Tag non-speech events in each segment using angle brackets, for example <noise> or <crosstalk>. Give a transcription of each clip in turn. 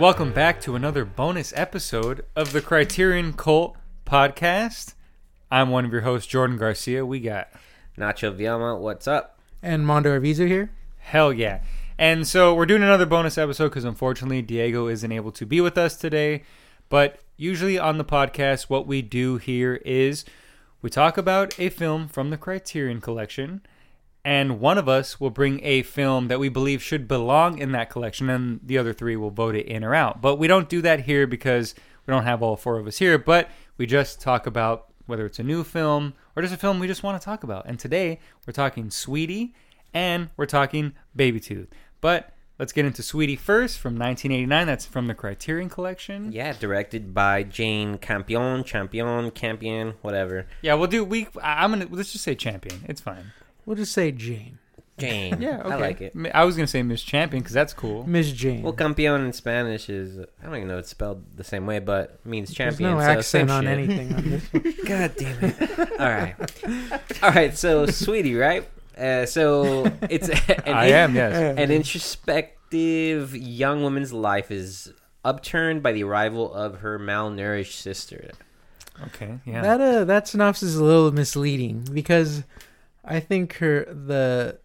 Welcome back to another bonus episode of the Criterion Cult podcast. I'm one of your hosts, Jordan Garcia. We got Nacho Viama, what's up? And Mondo Arvizu here. hell yeah. And so we're doing another bonus episode because unfortunately Diego isn't able to be with us today. But usually on the podcast, what we do here is we talk about a film from the Criterion Collection, and one of us will bring a film that we believe should belong in that collection, and the other three will vote it in or out. But we don't do that here because we don't have all four of us here, but we just talk about whether it's a new film or just a film we just want to talk about. And today we're talking Sweetie and we're talking Baby Tooth. But let's get into Sweetie first from 1989. That's from the Criterion Collection. Yeah, directed by Jane Campion, Champion, Campion, whatever. Yeah, we'll do. We I'm gonna let's just say champion. It's fine. We'll just say Jane. Jane. Yeah, okay. I like it. I was gonna say Miss Champion because that's cool. Miss Jane. Well, campeón in Spanish is, I don't even know it's spelled the same way, but means There's champion. no so same accent on shit. anything on this one. <laughs> God damn it. All right. All right, so Sweetie, right? Uh, so it's an, I am yes. an introspective young woman's life is upturned by the arrival of her malnourished sister. Okay. Yeah. That uh, that synopsis is a little misleading because I think her the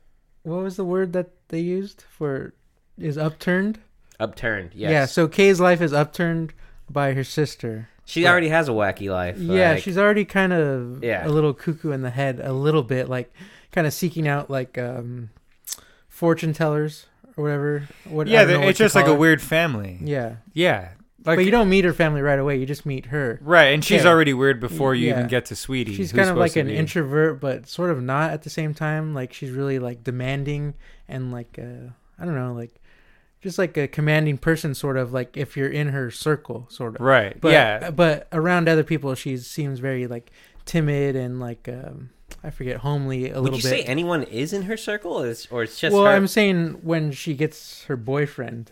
what was the word that they used for is upturned. Upturned, yes. Yeah. So Kay's life is upturned by her sister. she already has a wacky life. yeah, like- she's already kind of Yeah. a little cuckoo in the head, a little bit like kind of seeking out like um fortune tellers or whatever. What, yeah, the- what it's just like call a weird family. Yeah. Yeah. Like but you don't meet her family right away. You just meet her. right, and she's Yeah. already weird before you Yeah. even get to Sweetie. She's kind of like an be- introvert, but sort of not at the same time. Like she's really like demanding and like uh, I don't know, like just like a commanding person, sort of like if you're in her circle, sort of. Right. But, yeah. But around other people, she seems very like timid and like um, I forget, homely a Would little you bit. say anyone is in her circle, or it's, or it's just well, her? I'm saying when she gets her boyfriend,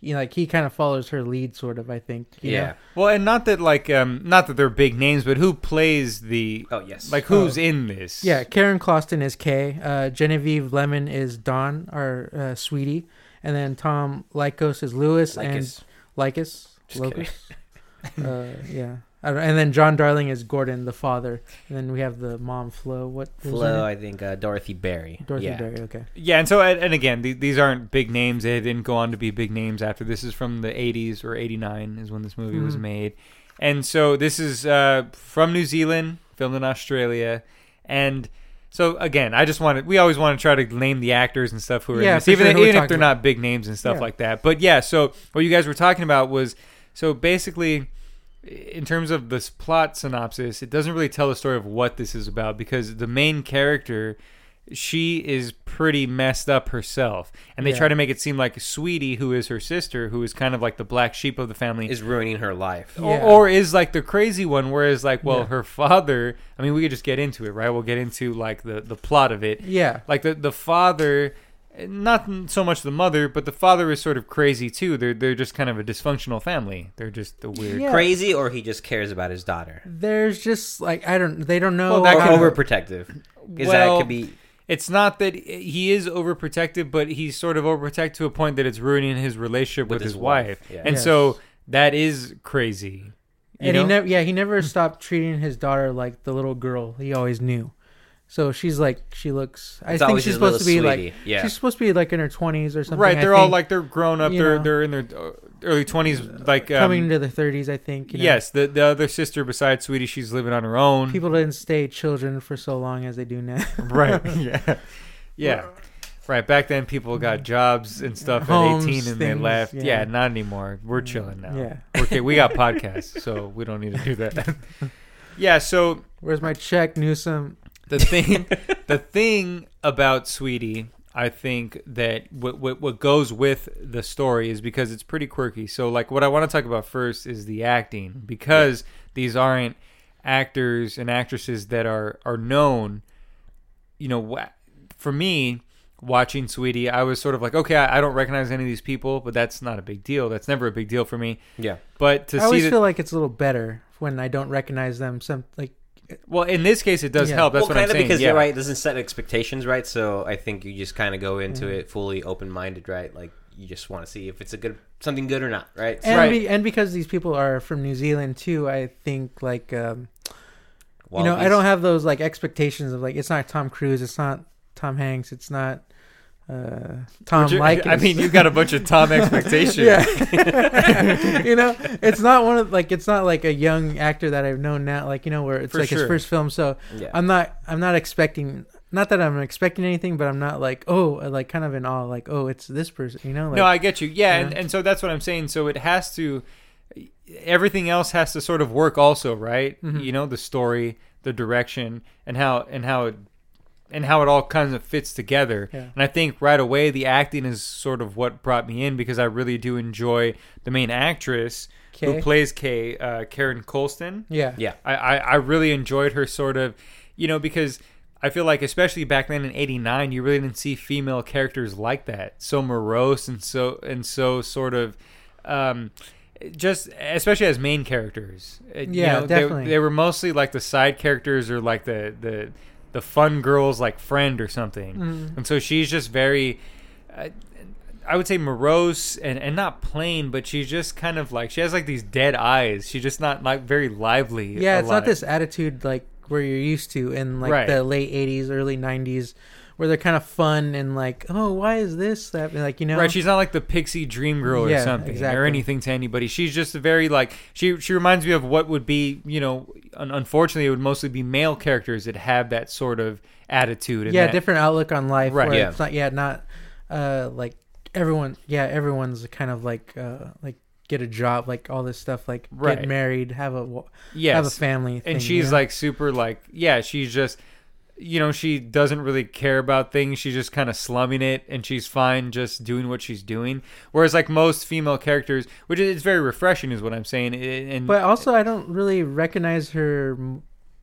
you know, like he kind of follows her lead, sort of. I think. yeah. know? Well, and not that like um not that they're big names, but who plays the Oh yes. like who's Oh. in this? Yeah, Karen Colston is Kay. Uh, Genevieve Lemon is Dawn, our uh, sweetie, and then Tom Lycos is Lewis Like and it's- Lycus. Just Locus. <laughs> uh, yeah, I don't- and then Jon Darling is Gordon, the father, and then we have the mom Flo. What what Flo. I think uh, Dorothy Barry. Dorothy yeah. Barry. Okay. Yeah, and so and and again, th- these aren't big names. They didn't go on to be big names after. This is from the '80s or '89 is when this movie was Mhm. made, and so this is uh, from New Zealand, filmed in Australia, and so again, I just wanted we always want to try to name the actors and stuff who are Yeah, in this, even sure, even if they're about. not big names and stuff Yeah. like that. But yeah, so what you guys were talking about was so basically. In terms of this plot synopsis, it doesn't really tell the story of what this is about because the main character she is pretty messed up herself and they Yeah. try to make it seem like sweetie who is her sister who is kind of like the black sheep of the family Is ruining her life. or, Yeah. or is like the crazy one whereas like well Yeah. her father i mean we could just get into it right we'll get into like the the plot of it Yeah. like the the father not so much the mother but the father is sort of crazy too they're they're just kind of a dysfunctional family they're just the weird Yeah. Crazy, or he just cares about his daughter. There's just like I don't. They don't know. Well, that Or could- overprotective. Because Well, that could be. It's not that he is overprotective, but he's sort of overprotective to a point that it's ruining his relationship with, With his, his wife. wife, yeah. And Yes. so that is crazy. You and know? he never, yeah, he never stopped treating his daughter like the little girl he always knew. So she's like, she looks. I It's think she's supposed to be like, yeah. she's supposed to be like in her twenties or something. right, they're all like they're grown up. you They're know. they're in their uh, early twenties. Like um, coming into their thirties. I think. You know? yes, the the other sister besides Sweetie, she's living on her own. People didn't stay children for so long as they do now. <laughs> right? Yeah, <laughs> yeah. Right. Back then, people got jobs and stuff Homes, at eighteen, and they left. Yeah. yeah. not anymore. We're chilling now. Yeah. Okay, we got <laughs> podcasts, so we don't need to do that. yeah. So Where's my check, Newsom? The thing <laughs> the thing about sweetie i think that what, what what goes with the story is because it's pretty quirky so like what i want to talk about first is the acting because these aren't actors and actresses that are are known you know for me watching sweetie i was sort of like okay I, I don't recognize any of these people but that's not a big deal that's never a big deal for me Yeah. but to I see always that feel like it's a little better when I don't recognize them. Some like Well, in this case, it does Yeah. help. That's well, what kind I'm of saying. because yeah. you're right. It doesn't set expectations right, so I think you just kind of go into Yeah. it fully open minded, right? Like you just want to see if it's a good something good or not, right? and Right. be, and because these people are from New Zealand too, I think like um, you know I don't have those like expectations of like it's not Tom Cruise, it's not Tom Hanks, it's not uh, Tom you- <laughs> Likas. I mean, you've got a bunch of Tom <laughs> expectations. yeah. <laughs> you know, it's not one of like it's not like a young actor that I've known now, like you know, where it's For like sure. his first film. So Yeah. I'm not I'm not expecting not that I'm expecting anything, but I'm not like oh like kind of in awe, like oh it's this person, you know? Like, no, I get you. Yeah, Yeah. And, and so that's what I'm saying. So it has to, everything else has to sort of work also, right? Mhm. You know, the story, the direction, and how and how it and how it all kind of fits together. Yeah. And I think right away the acting is sort of what brought me in because I really do enjoy the main actress who plays Kay, uh, Karen Colston. yeah, Yeah. I, I, I really enjoyed her sort of, you know, because I feel like especially back then in '89, you really didn't see female characters like that, so morose and so and so sort of, um, just especially as main characters. Uh, you Yeah, know, they- definitely. They, were mostly like the side characters or like the the the fun girls like friend or something, Mm. and so she's just very. Uh, I would say morose and, and not plain, but she's just kind of like she has like these dead eyes. She's just not like very lively. yeah. It's lot. not this attitude like where you're used to in like Right. the late '80s, early '90s, where they're kind of fun and like oh why is this that like you know Right, she's not like the pixie dream girl or Yeah, something or anything to anybody. She's just a very like she she reminds me of what would be you know un- unfortunately it would mostly be male characters that have that sort of attitude. And yeah that- different outlook on life Right. Yeah. it's not yeah not uh like everyone yeah everyone's kind of like uh like get a job like all this stuff like Right. get married have a wa- Yes, have a family thing, and you she's know? like super like yeah she's just you know she doesn't really care about things. She's just kind of slumming it and she's fine just doing what she's doing. Whereas like most female characters which is very refreshing is what i'm saying and but also i don't really recognize her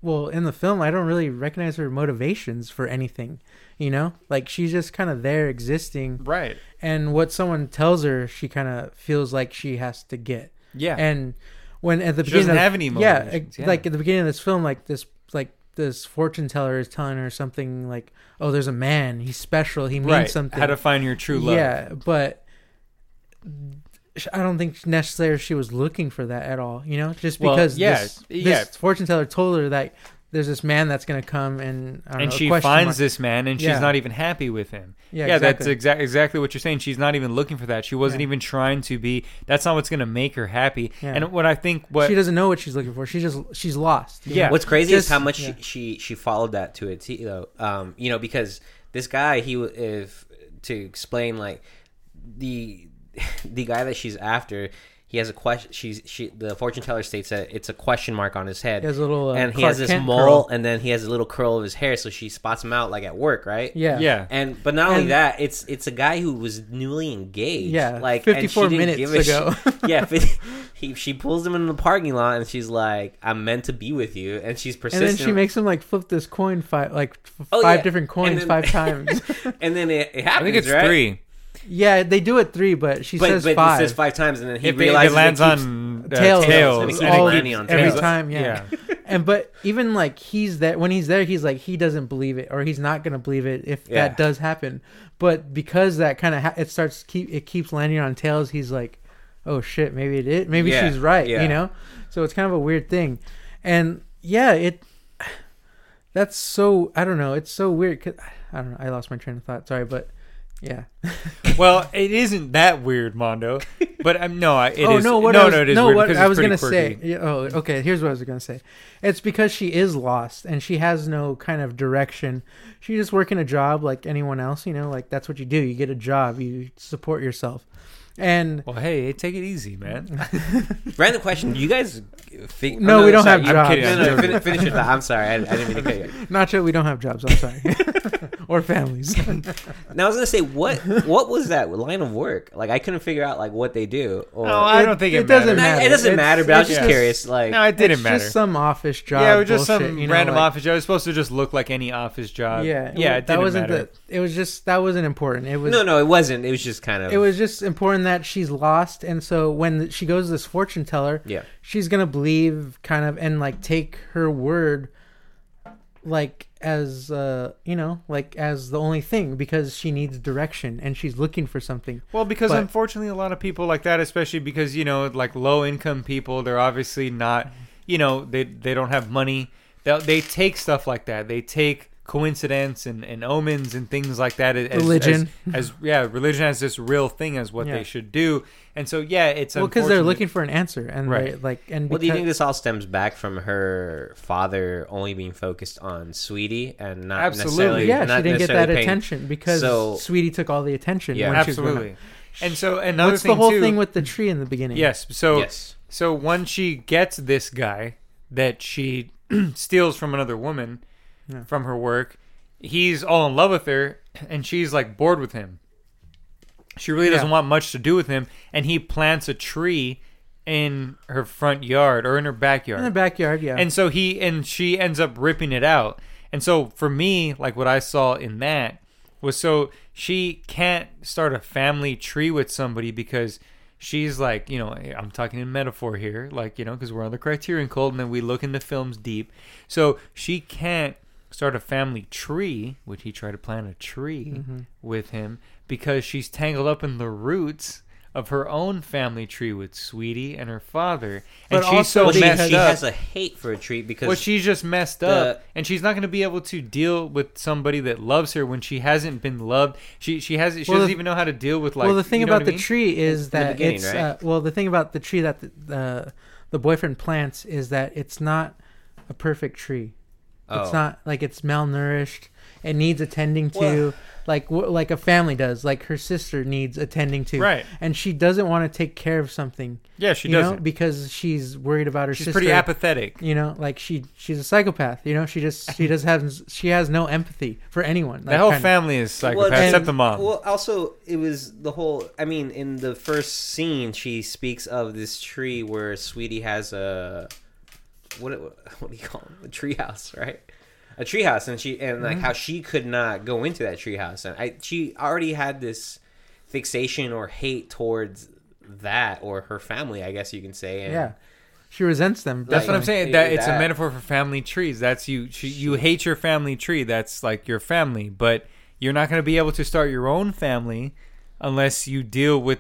well in the film i don't really recognize her motivations for anything you know? Like she's just kind of there existing. Right. And what someone tells her she kind of feels like she has to get. Yeah. And when at the She beginning doesn't of, have any motivations, ex- yeah. like at the beginning of this film like this like this fortune teller is telling her something like oh there's a man. He's special. He means right. something. How to find your true love. Yeah but I don't think necessarily she was looking for that at all, you know, just Well, because yeah, this, yeah. this fortune teller told her that there's this man that's gonna come and I don't and know, she finds mark- this man and she's Yeah. not even happy with him Yeah, yeah, that's exactly. exactly exactly what you're saying she's not even looking for that she wasn't Yeah. even trying to be that's not what's going to make her happy Yeah. and what i think what she doesn't know what she's looking for. She just she's lost. Yeah. know? What's crazy Just- is how much yeah. she, she she followed that to a T though. Um, you know, because this guy, he w- if to explain like the <laughs> the guy that she's after, he has a question. She's she the fortune teller states that it's a question mark on his head, He has a little, uh, and he Clark has this Kent mole, curl. and then he has a little curl of his hair, so she spots him out like at work, right? Yeah, yeah And but not only And- that, it's it's a guy who was newly engaged. Yeah, like and she 54 didn't minutes give a ago. shit. <laughs> yeah, 50 he she pulls him in the parking lot and she's like, "I'm meant to be with you," and she's persistent. And persistent. then she makes him like flip this coin five like f- Oh, five yeah. different coins then- five <laughs> times. and then it, it i think it's right? three yeah, they do it three, but she But, says but five. it says five times, and then he if it, realizes it lands it on uh, Tails. tails, And it keeps landing keeps- on every tails. time, yeah. <laughs> and but even like he's there when he's there, he's like he doesn't believe it or he's not gonna believe it if Yeah. that does happen. But because that kind of ha- it starts keep it keeps landing on tails, he's like, oh shit, maybe it is. Maybe Yeah, she's right. yeah. You know, so it's kind of a weird thing, and yeah, it. <sighs> That's so I don't know. It's so weird. 'cause- <sighs> I don't know. I lost my train of thought. Sorry, but yeah. <laughs> well it isn't that weird mondo but um, no I- it is oh no! What no I was, no it is no, weird what I was gonna quirky. say. Oh, okay. Here's what I was gonna say. It's because she is lost and she has no kind of direction. She's just working a job like anyone else. You know, like that's what you do. You get a job. You support yourself. And well hey take it easy man <laughs> Random question: Do you guys? think? No, oh, we don't sorry, have I'm jobs. kidding. No, no, I'm <laughs> finish it. I'm sorry. I, I didn't mean to cut you. Not Nacho, we don't have jobs. I'm sorry. <laughs> or families. Now I was gonna say what what was that line of work? Like I couldn't figure out like what they do. Or, no i don't think it, it doesn't matters. Matter. it doesn't It's- matter. But I was just just- curious. Like no it didn't it's matter just some office job. yeah, it was just bullshit, some you know, random like- office job. It was supposed to just look like any office job. Yeah, yeah. It that didn't wasn't matter. the. It was just that wasn't important. It was no, no, it wasn't. It was just kind of. it was just important that she's lost and so when she goes to this fortune teller Yeah. she's gonna believe kind of and like take her word like as uh you know like as the only thing because she needs direction and she's looking for something Well, because But- unfortunately, a lot of people like that, especially because you know, like low income people, they're obviously not, you know, they they don't have money. They they take stuff like that. They take coincidence and, and omens and things like that as Religion. as, as yeah, religion as this real thing as what Yeah. they should do. And so yeah, it's well because they're looking for an answer and Right. they like and Well, do you think this all stems back from her father only being focused on Sweetie and not Absolutely. necessarily? yeah not she didn't get that necessarily paying- attention because So- sweetie took all the attention Yeah. when she was growing up. absolutely. And so another what's thing the whole too, thing with the tree in the beginning yes. So Yes. So once she gets this guy that she <clears throat> steals from another woman Yeah. from her work, he's all in love with her and she's like bored with him. She really doesn't Yeah. want much to do with him and he plants a tree in her front yard or in her backyard. in the backyard yeah And so he and she ends up ripping it out. And so for me, like what I saw in that was so she can't start a family tree with somebody because she's like, you know, I'm talking in metaphor here, like, you know, because we're on the Criterion Cult and then we look into films deep. So she can't start a family tree, which he tried to plant a tree Mm-hmm. with him because she's tangled up in the roots of her own family tree with Sweetie and her father. And But she's also so she, messed she up. has a hate for a tree because Well, she's just messed the- up, and she's not going to be able to deal with somebody that loves her when she hasn't been loved. She she has she Well, doesn't the- even know how to deal with like. well the thing you know about the mean? tree is that it's right? uh, well the thing about the tree that the, uh, the boyfriend plants is that it's not a perfect tree it's Oh. not like it's malnourished it needs attending to Well- like wh- like a family does like her sister needs attending to Right. and she doesn't want to take care of something Yeah, she you doesn't. because she's worried about her sister. she's sister pretty apathetic. you know like she she's a psychopath you know she just she <laughs> does have she has no empathy for anyone The whole kinda. family is psychopath Well, except and- the mom. Well, also it was the whole. I mean, in the first scene, she speaks of this tree where Sweetie has a what? <laughs> What do you call it? A treehouse, right? A treehouse, and she and Mm-hmm. like how she could not go into that treehouse, and I she already had this fixation or hate towards that or her family, I guess you can say. And yeah she resents them That's what I'm saying. That it's a metaphor for family trees. That's you. She, you hate your family tree. That's like your family, but you're not going to be able to start your own family unless you deal with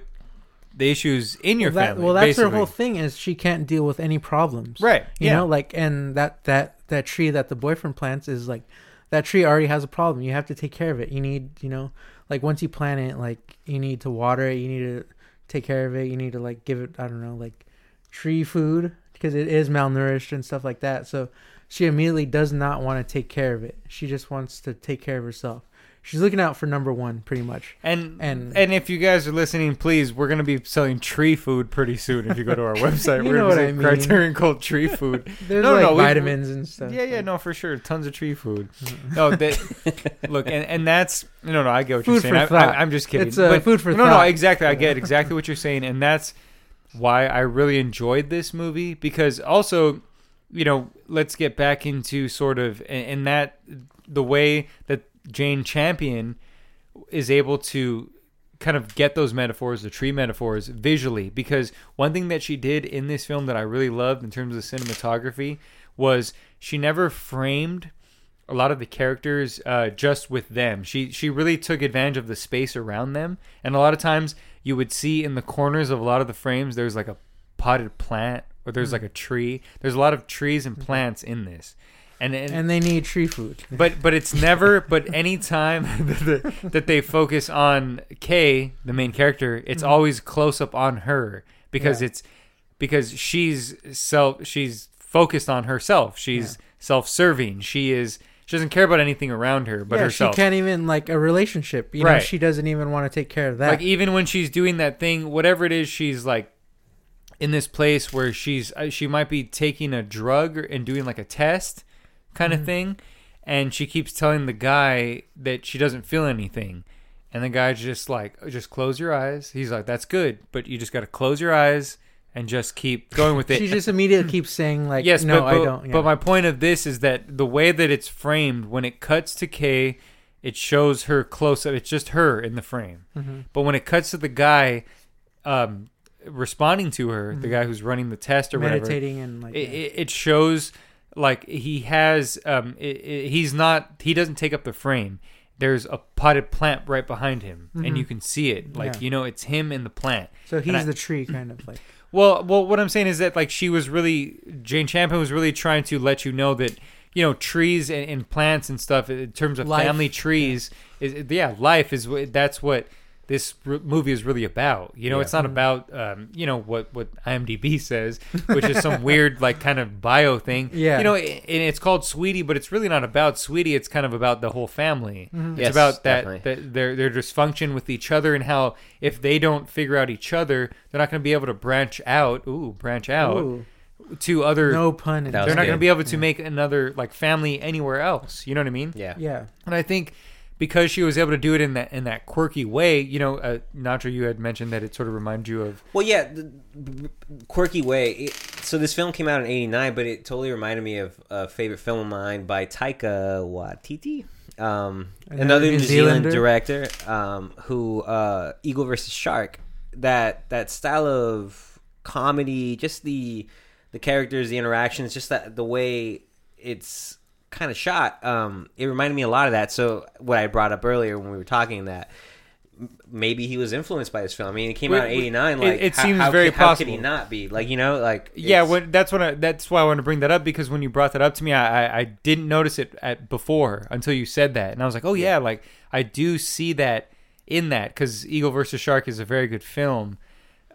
the issues in your well, that, family. well that's basically. her whole thing is she can't deal with any problems Right. you yeah. know like and that that that tree that the boyfriend plants is like that tree already has a problem you have to take care of it you need you know like once you plant it like you need to water it you need to take care of it you need to like give it i don't know like tree food because it is malnourished and stuff like that so she immediately does not want to take care of it she just wants to take care of herself she's looking out for number one pretty much And, and And- if you guys are listening, please, we're gonna be selling tree food pretty soon. If you go to our <laughs> website, You we're know gonna what be I mean. Criterion Called Tree Food. <laughs> there's No, like no, we- vitamins and stuff Yeah, yeah, no, for sure, tons of tree food. No, that <laughs> look, and, and that's no, no, I get what Food you're saying. I, thought. I'm just kidding. It's, uh, but, food for no, no, exactly. I get exactly what you're saying, and that's why I really enjoyed this movie because also, you know, let's get back into sort of and, and that the way that Jane Champion is able to kind of get those metaphors, the tree metaphors, visually. Because one thing that she did in this film that I really loved in terms of cinematography was she never framed a lot of the characters uh, just with them. She she really took advantage of the space around them, and a lot of times you would see in the corners of a lot of the frames there's like a potted plant or there's like a tree. There's a lot of trees and plants in this, and and, and they need tree food <laughs> but but it's never but anytime <laughs> that, that they focus on Kay, the main character, it's always close up on her because Yeah. it's because she's self she's focused on herself. She's self-serving. She is she doesn't care about anything around her but yeah, herself. she can't even like a relationship. You know, Right. she doesn't even want to take care of that. Like even when she's doing that thing, whatever it is, she's like in this place where she's uh, she might be taking a drug and doing like a test kind Mm-hmm. of thing, and she keeps telling the guy that she doesn't feel anything, and the guy's just like, just close your eyes. He's like, that's good, but you just got to close your eyes and just keep going with <laughs> it. she just immediately keeps saying like, Yes, no, but, I don't. Yeah. but my point of this is that the way that it's framed, when it cuts to Kay, it shows her close up. It's just her in the frame. Mm-hmm. But when it cuts to the guy um, responding to her, the guy who's running the test or whatever, meditating and like it, yeah. it, it shows like he has um i i he's not he doesn't take up the frame there's a potted plant right behind him and you can see it like Yeah. you know it's him and the plant So he's I- the tree, kind of like. <clears throat> well well what i'm saying is that like she was really jane champion was really trying to let you know that you know trees and, and plants and stuff in terms of Life. family trees is yeah life is what that's what this r- movie is really about. You know Yeah. it's not about um, you know what what imdb says which is some weird <laughs> like kind of bio thing. Yeah. you know and it's called sweetie but it's really not about sweetie. It's kind of about the whole family. It's Yes, about that, definitely. that their their dysfunction with each other and how if they don't figure out each other they're not going to be able to branch out ooh branch out Ooh, to other no pun That they're not going to be able to make another like family anywhere else. You know what i mean? Yeah. Yeah. and i think because she was able to do it in that in that quirky way you know uh, nacho you had mentioned that it sort of reminded you of Well, yeah, the, the quirky way. It, so this film came out in '89, but it totally reminded me of a favorite film of mine by Taika Waititi, um, Another another New New Zealand director, um, who uh, Eagle versus Shark. That that style of comedy, just the the characters, the interactions, just that the way it's kind of shot. Um, it reminded me a lot of that. So what I brought up earlier when we were talking that maybe he was influenced by this film. I mean, it came We- out in '89. Like, it how- seems how very could- How could he not be? Like, you know, like yeah when, that's when I, that's why i wanted to bring that up because when you brought that up to me i i, I didn't notice it at before until you said that and i was like oh yeah, like i do see that in that because eagle versus shark is a very good film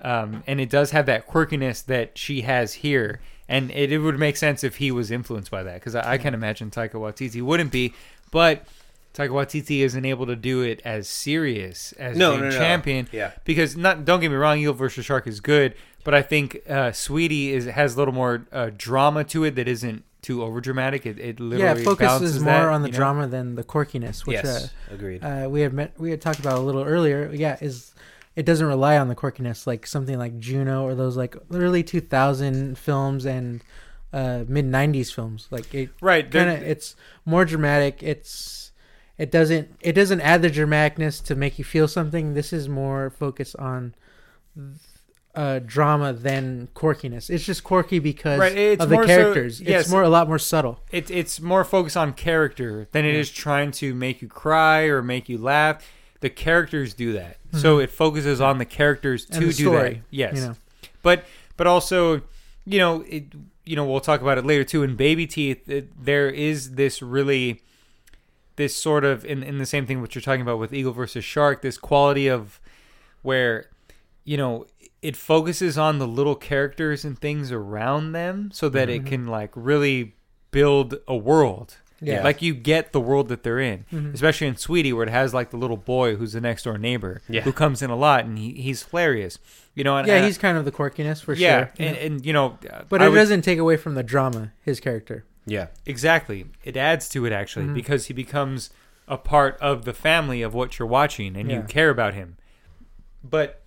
um, and it does have that quirkiness that she has here and it, it would make sense if he was influenced by that because I, I can imagine taika waititi wouldn't be but taika waititi isn't able to do it as serious as No, Jane no, no. champion Yeah. because not don't get me wrong, Eagle versus Shark is good, but I think uh, Sweetie is has a little more uh, drama to it that isn't too overdramatic. It, it literally Yeah, it focuses more that, on the you know? drama than the quirkiness, which yes, agreed. uh, uh, we had met, we had talked about a little earlier. Yeah, is it doesn't rely on the quirkiness like something like Juno or those like early 2000 films and uh, mid 90s films. Like it Right, kinda, it's more dramatic. It's it doesn't it doesn't add the dramaticness to make you feel something. This is more focused on uh drama than quirkiness. It's just quirky because Right, of the more so- characters. yes. It's more a lot more subtle. It, it's more focused on character than it is trying to make you cry or make you laugh. The characters do that, so it focuses on the characters to Mm-hmm. The do that. story, Yes, You know. but but also you know it you know we'll talk about it later too in baby teeth it, there is this really this sort of in, in the same thing what you're talking about with eagle versus shark this quality of where you know it focuses on the little characters and things around them so that Mm-hmm. it can like really build a world Yeah. like you get the world that they're in Mhm. especially in sweetie where it has like the little boy who's the next door neighbor Yeah. who comes in a lot and he, he's hilarious you know and Yeah, and- he's kind of the quirkiness for yeah, sure. and, and you know, uh, but I it would- doesn't take away from the drama. His character. yeah, exactly. It adds to it actually Mhm. because he becomes a part of the family of what you're watching, and you care about him. But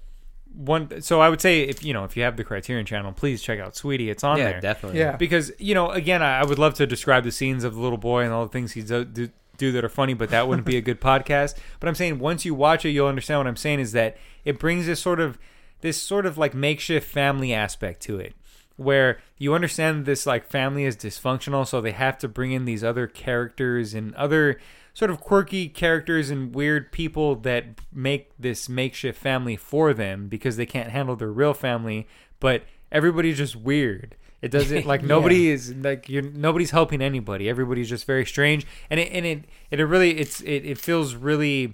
one, so I would say if you know if you have the Criterion Channel, please check out Sweetie. It's on yeah, there definitely. Yeah. because you know again I, I would love to describe the scenes of the little boy and all the things he do, do, do that are funny, but that wouldn't be a good <laughs> podcast. But I'm saying once you watch it, you'll understand what I'm saying is that it brings this sort of this sort of like makeshift family aspect to it where you understand this like family is dysfunctional so they have to bring in these other characters and other sort of quirky characters and weird people that make this makeshift family for them because they can't handle their real family but everybody's just weird. It doesn't <laughs> like Yeah. nobody is like you're nobody's helping anybody. Everybody's just very strange. And it and it it really it's it, it feels really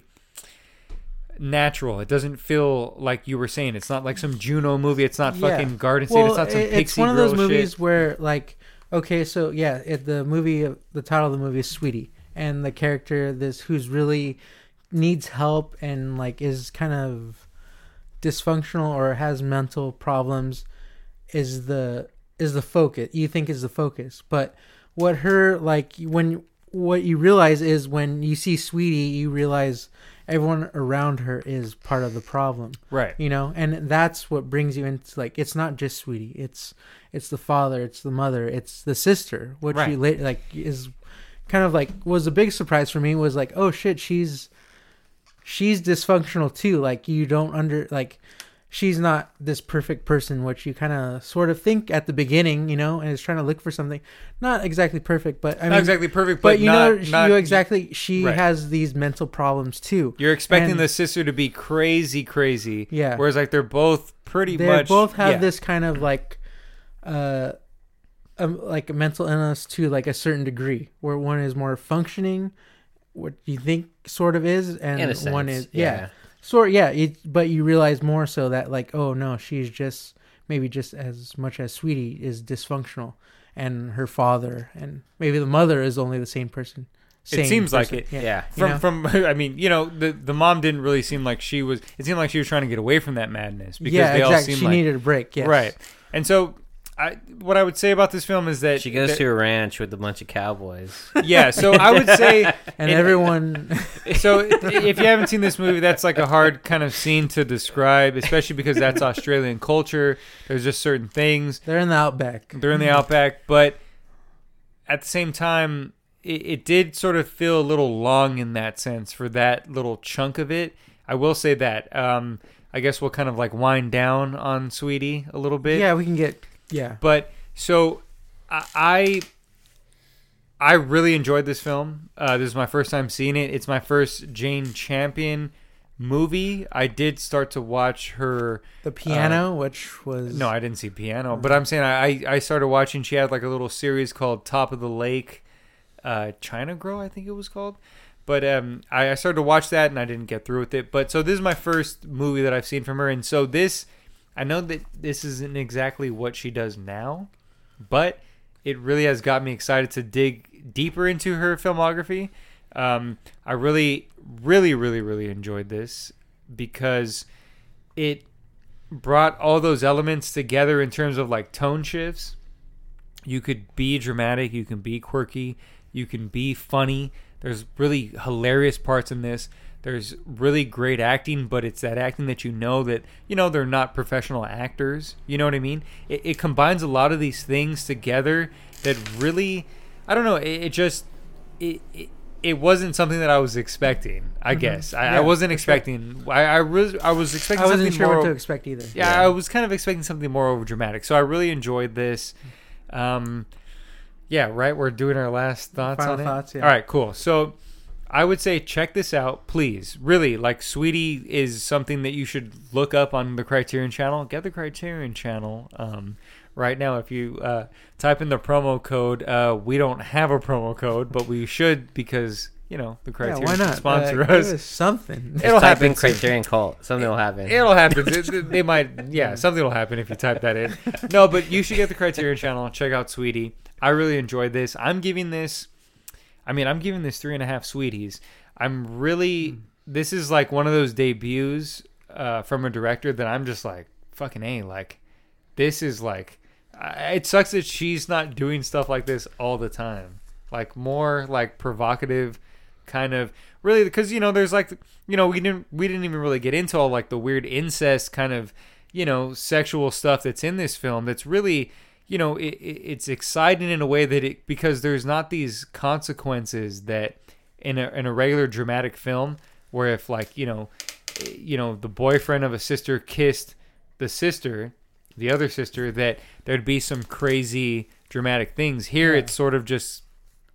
natural. It doesn't feel like you were saying. It's not like some juno movie. It's not Yeah. fucking garden state it's not some it- pixie it's one of those movies shit. where like okay, so yeah, it, the movie the title of the movie is Sweetie, and the character this who's really needs help and like is kind of dysfunctional or has mental problems is the is the focus you think is the focus. But what her like when what you realize is when you see sweetie you realize everyone around her is part of the problem. Right. You know and that's what brings you into like it's not just sweetie it's it's the father it's the mother it's the sister which Right. you later like is kind of like was a big surprise for me was like oh shit she's she's dysfunctional too like you don't under like she's not this perfect person, which you kind of sort of think at the beginning, you know, and is trying to look for something. Not exactly perfect, but I not mean, exactly perfect, but, but, you not, know, she, not you exactly. She Right. has these mental problems too. You're expecting and- the sister to be crazy, crazy. Yeah. Whereas like they're both pretty much They much both have yeah. this kind of like, uh, um, like a mental illness to like a certain degree, where one is more functioning, what you think sort of is, and sense, one is yeah. yeah, sort yeah. It, but you realize more so that like, oh no, she's just maybe just as much as Sweetie is dysfunctional, and her father and maybe the mother is only the same person. It same seems like it. Yeah. You From know? from <laughs> I mean, you know, the the mom didn't really seem like she was. It seemed like she was trying to get away from that madness because yeah, they all seemed She like needed a break. Yes. right. And so, I what I would say about this film is that She goes that- to a ranch with a bunch of cowboys. yeah. So I would say <laughs> and And- everyone. <laughs> so if you haven't seen this movie, that's like a hard kind of scene to describe, especially because that's <laughs> Australian culture. There's just certain things. They're in the outback. They're in the outback, but at the same time, it, it did sort of feel a little long in that sense for that little chunk of it. I will say that. Um, I guess we'll kind of like wind down on Sweetie a little bit. Yeah, we can get. Yeah. But so I I, really enjoyed this film. Uh, this is my first time seeing it. It's my first Jane Champion movie. I did start to watch her. The piano, which was No, I didn't see Piano, but I'm saying I I started watching. She had like a little series called Top of the Lake, uh, China Girl, I think it was called. But um, I, I started to watch that and I didn't get through with it. But so this is my first movie that I've seen from her, and so this, I know that this isn't exactly what she does now, but it really has got me excited to dig deeper into her filmography. Um, I really, really, really, really enjoyed this because it brought all those elements together in terms of like tone shifts. You could be dramatic, you can be quirky, you can be funny. There's really hilarious parts in this. There's really great acting, but it's that acting that you know that you know they're not professional actors. You know what I mean? It, it combines a lot of these things together that really, I don't know. It, it just it, it it wasn't something that I was expecting. I guess I, Yeah, I wasn't for sure. expecting. I I, really, I was expecting I wasn't sure what to expect either. Yeah, I was kind of expecting something more over dramatic. So I really enjoyed this. Um, yeah, right. We're doing our last thoughts Final on it. thoughts, yeah. All right, cool. So I would say check this out, please. Really, like Sweetie is something that you should look up on the Criterion Channel. Get the Criterion Channel. Um, right now, if you uh, type in the promo code, uh, we don't have a promo code, but we should because you know the Yeah, Criterion why not sponsor Uh, give us. something. It'll Type in happen soon. Criterion Cult. Something will happen. It'll happen. They- they- they might, <laughs> yeah, something will happen if you type that in. No, but you should get the Criterion channel. Check out Sweetie. I really enjoyed this. I'm giving this, I mean, I'm giving this three and a half Sweeties. I'm really, this is like one of those debuts uh, from a director that I'm just like, fucking A, like, this is like, I- it sucks that she's not doing stuff like this all the time. Like, more like provocative kind of really because you know there's like you know we didn't we didn't even really get into all like the weird incest kind of you know sexual stuff that's in this film that's really you know it, it, it's exciting in a way that it because there's not these consequences that in a in a regular dramatic film where if like you know you know the boyfriend of a sister kissed the sister the other sister that there'd be some crazy dramatic things here Yeah. it's sort of just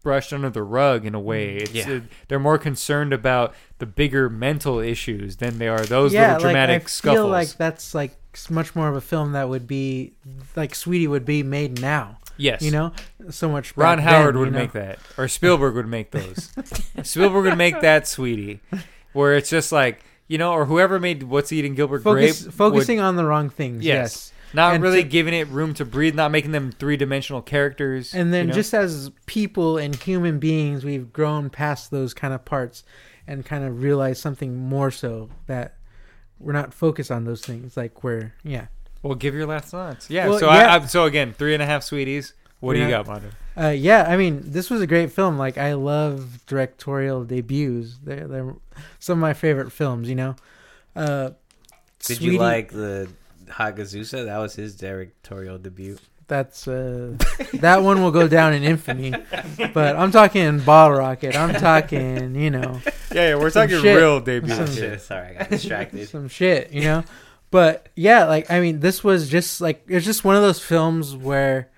brushed under the rug in a way it's, Yeah. uh, they're more concerned about the bigger mental issues than they are those yeah, little dramatic like, I scuffles feel like that's like much more of a film that would be like Sweetie would be made now. yes You know, so much. ron howard then, would know? make that or spielberg would make those <laughs> spielberg would make that sweetie where it's just like you know or whoever made what's eating gilbert Focus, grape would- focusing on the wrong things. Yes. Yes. not And really to- giving it room to breathe not making them three-dimensional characters And then you know? just as people and human beings, we've grown past those kind of parts and kind of realized something more so that we're not focused on those things. Like we're yeah. well give your last thoughts yeah Well, so yeah. I, I so again three and a half sweeties what do you got Mondo? Uh, yeah, I mean, this was a great film. Like, I love directorial debuts. They're, they're some of my favorite films, you know? Uh, Did Sweetie- you like the Hagazussa? That was his directorial debut. That's, uh, that one will go down in infamy. But I'm talking Bottle Rocket. I'm talking, you know, yeah yeah we're talking shit. real debut Some Shit, sorry, I got distracted. <laughs> some shit, you know? but yeah, like I mean, this was just like it's just one of those films where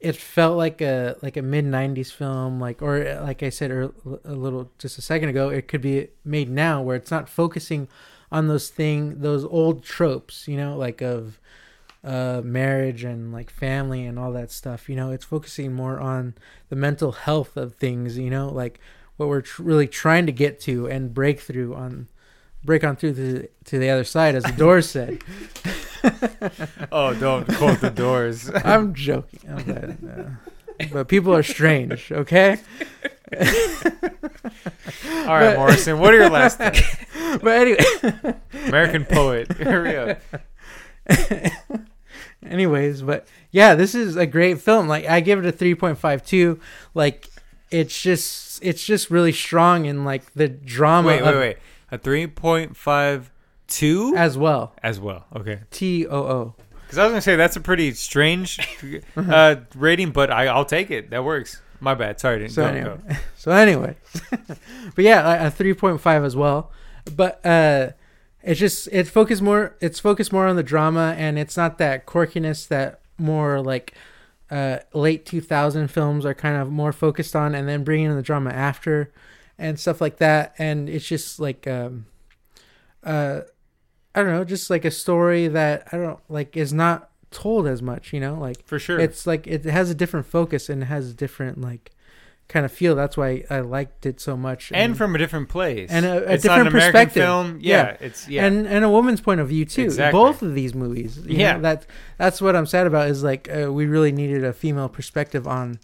it felt like a like a mid '90s film, like or like I said a little just a second ago, it could be made now where it's not focusing on those thing those old tropes, you know, like of uh, marriage and like family and all that stuff. You know, it's focusing more on the mental health of things. You know, like what we're tr- really trying to get to and break through on break on through to, to the other side, as <laughs> the doors said. Oh, don't quote the doors. <laughs> I'm joking. I'm bad, uh, but people are strange, okay? <laughs> All right, Morrison, what are your last thoughts? But anyway, American poet. Hurry up. Anyways, but yeah, this is a great film. Like I give it a 3.52. Like it's just it's just really strong in like the drama Wait, wait, wait. A 3.52 as well. as well. Okay. T O O. Because I was going to say that's a pretty strange <laughs> uh, rating, but I, I'll take it. That works. My bad. Sorry. Didn't So go, anyway, go. <laughs> so anyway, <laughs> but yeah, a three point five as well. But uh, it's just it's focused more. It's focused more on the drama, and it's not that quirkiness that more like uh, late two thousand films are kind of more focused on, and then bringing in the drama after and stuff like that. And it's just like um, uh, I don't know, just like a story that I don't like is not told as much. You know, like For sure. it's like it has a different focus and has a different like kind of feel. That's why I liked it so much. and from a different place. And a- a it's not an different American perspective. film. Yeah, Yeah. it's yeah. and and a woman's point of view too. Exactly. Both of these movies. you Yeah. know, that that's what I'm sad about. Is like uh, we really needed a female perspective on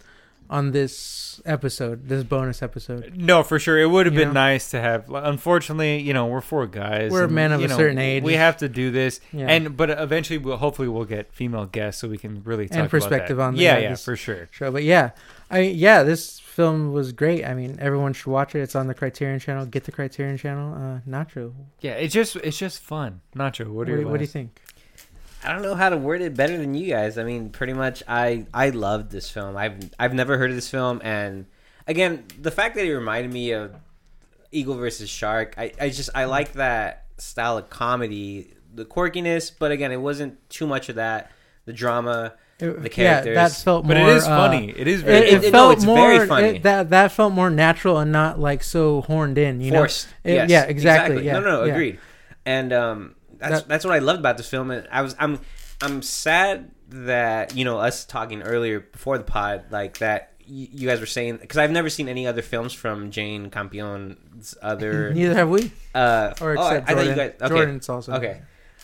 on this episode, this bonus episode. no, for sure. It would have You been know? nice to have. Unfortunately, you know, we're four guys. We're and, men of a know, certain age. We have to do this, Yeah. and but eventually, we'll hopefully we'll get female guests so we can really talk And perspective on the- yeah, yeah, yeah, for sure. Show, but yeah, I yeah, this film was great. I mean, everyone should watch it. It's on the Criterion Channel. Get the Criterion Channel. Uh, Nacho, Yeah, it's just it's just fun. Nacho, what what, do, your what do you think? I don't know how to word it better than you guys. I mean, pretty much, I I loved this film. I've I've never heard of this film, and again, the fact that it reminded me of Eagle versus Shark, I I just I like that style of comedy, the quirkiness, but again, it wasn't too much of that. The drama, It- The characters. Yeah, that felt more. But it is uh, funny. it is It, very. it, It- it- no, felt it's more very funny. it- that that felt more natural and not like so horned in. You forced. It- yes, yeah, exactly, yeah, no, no, no, yeah. agreed. And um, that's That- that's what I loved about this film. And I was I'm I'm sad that you know us talking earlier before the pod like that you, you guys were saying because I've never seen any other films from Jane Campion's other. <laughs> Neither have we. uh, Or oh, I- except I, thought Jordan. you guys. Okay, Jordan's also. okay.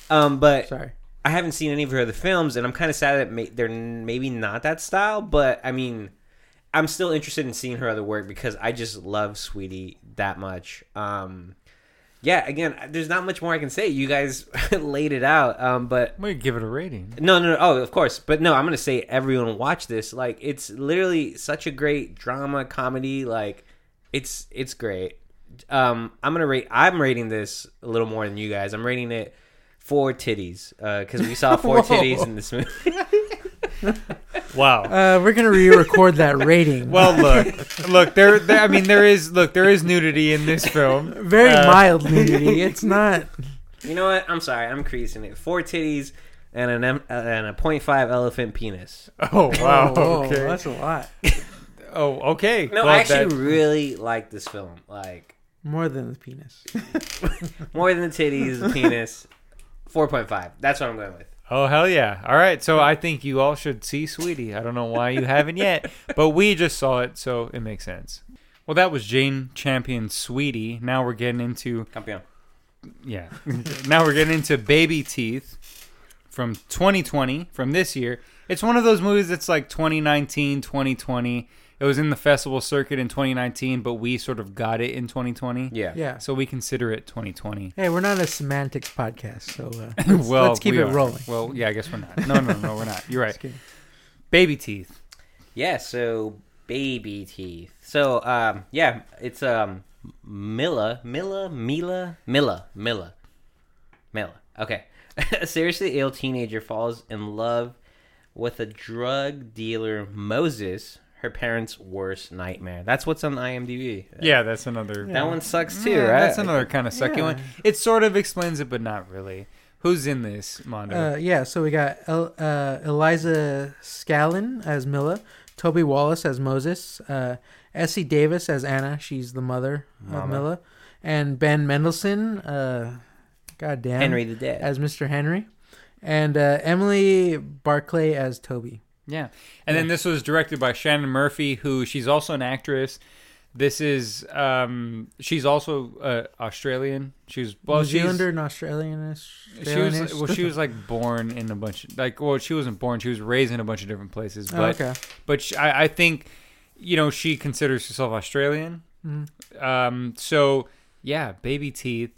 Um, but Sorry. I haven't seen any of her other films, and I'm kind of sad that may, they're maybe not that style. But I mean, I'm still interested in seeing her other work because I just love Sweetie that much. Um, yeah, again, there's not much more I can say. You guys <laughs> laid it out. Um, but gonna give it a rating. no, no, no, oh, of course, but no, I'm gonna say everyone watch this. Like, it's literally such a great drama comedy. Like, it's it's great. Um, I'm gonna rate. I'm rating this a little more than you guys. I'm rating it four titties because we saw <laughs> four titties in this movie. <laughs> Wow. Uh, we're gonna re-record that <laughs> rating. well, look, look. There, there. I mean, there is. Look, there is nudity in this film. very Uh, mild nudity. It's not. you know what? I'm sorry. I'm creasing it. Four titties and an em- uh, and a 0.5 elephant penis. Oh wow. Oh, okay. that's a lot. Oh okay. No, Well, I actually that- really like this film. Like More than the penis. more than the titties, the penis. 4.5. That's what I'm going with. Oh hell yeah! All right, so I think you all should see Sweetie. I don't know why you haven't yet, <laughs> but we just saw it, so it makes sense. Well, that was Jane Champion Sweetie. Now we're getting into Campeon. yeah. <laughs> now we're getting into Baby Teeth from 2020, from this year. It's one of those movies that's like 2019, 2020. It was in the festival circuit in 2019, but we sort of got it in 2020. Yeah. Yeah. So we consider it 2020. Hey, we're not a semantics podcast, so uh, <laughs> let's, well, let's keep we it are. rolling. Well, yeah, I guess we're not. No, no, no, we're not. You're <laughs> right. Just. Baby Teeth. Yeah, so baby teeth. So um yeah, it's um Mila, Mila, Mila, Mila, Mila, Milla. Okay. A <laughs> seriously ill teenager falls in love with a drug dealer Moses, her parents' worst nightmare. That's what's on IMDb. Yeah, that's another. That one sucks too, Yeah, right? That's another kind of sucky Yeah. one. It sort of explains it, but not really. Who's in this, Mondo? Uh, yeah, so we got El- uh, Eliza Scanlen as Milla, Toby Wallace as Moses, uh, Essie Davis as Anna, she's the mother of Mama. Milla, and Ben Mendelsohn, uh, goddamn, Henry the Dead. as Mr. Henry, and uh, Emily Barclay as Toby. Yeah. And then this was directed by Shannon Murphy, who she's also an actress. This is um she's also uh, Australian. She was well New she's Zealander and Australian. she was well she was like born in a bunch of, like well she wasn't born she was raised in a bunch of different places Oh, but okay. but she, I, I think you know she considers herself Australian Mhm. um so yeah baby teeth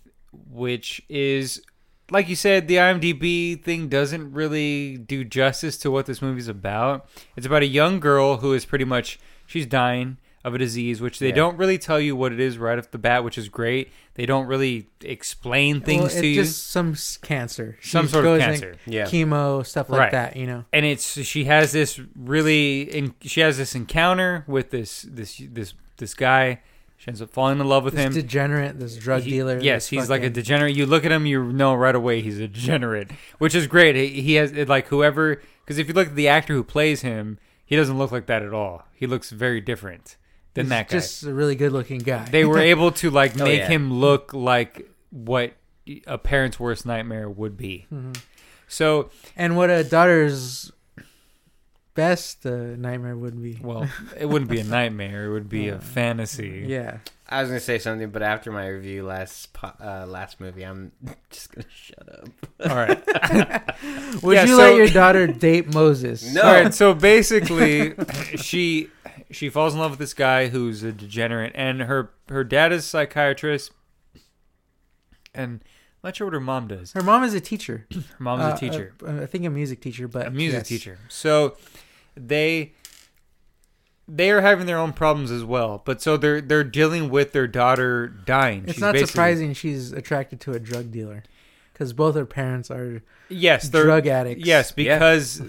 which is like you said the IMDb thing doesn't really do justice to what this movie's about it's about a young girl who is pretty much she's dying of a disease which they Yeah. don't really tell you what it is right off the bat which is great they don't really explain things well, to you just some cancer, some She sort of cancer Yeah. chemo stuff like Right. that. You know, and it's she has this really in, she has this encounter with this this this this guy she ends up falling in love with this him degenerate, this drug He- dealer. yes this he's like a degenerate you look at him you know right away he's a degenerate which is great he, he has like whoever because if you look at the actor who plays him he doesn't look like that at all he looks very different than he's that guy Just a really good looking guy. they were <laughs> able to like Oh, make yeah. him look like what a parent's worst nightmare would be Mhm. so and what a daughter's best uh, nightmare would be. well it wouldn't be a <laughs> nightmare it would be a fantasy Yeah. I was gonna say something, but after my review last po- uh, last movie, I'm <laughs> just gonna shut up. all right <laughs> Would Yeah, you so- let your daughter date Moses? No. All right, so basically, she she falls in love with this guy who's a degenerate, and her her dad is a psychiatrist, and I'm not sure what her mom does. Her mom is a teacher. Her mom's Uh, a teacher, uh, I think a music teacher, but a music yes. teacher. So they they are having their own problems as well, but so they're they're dealing with their daughter dying. It's She's not surprising she's attracted to a drug dealer, because both her parents are Yes, they're drug addicts. Yes, Yeah. because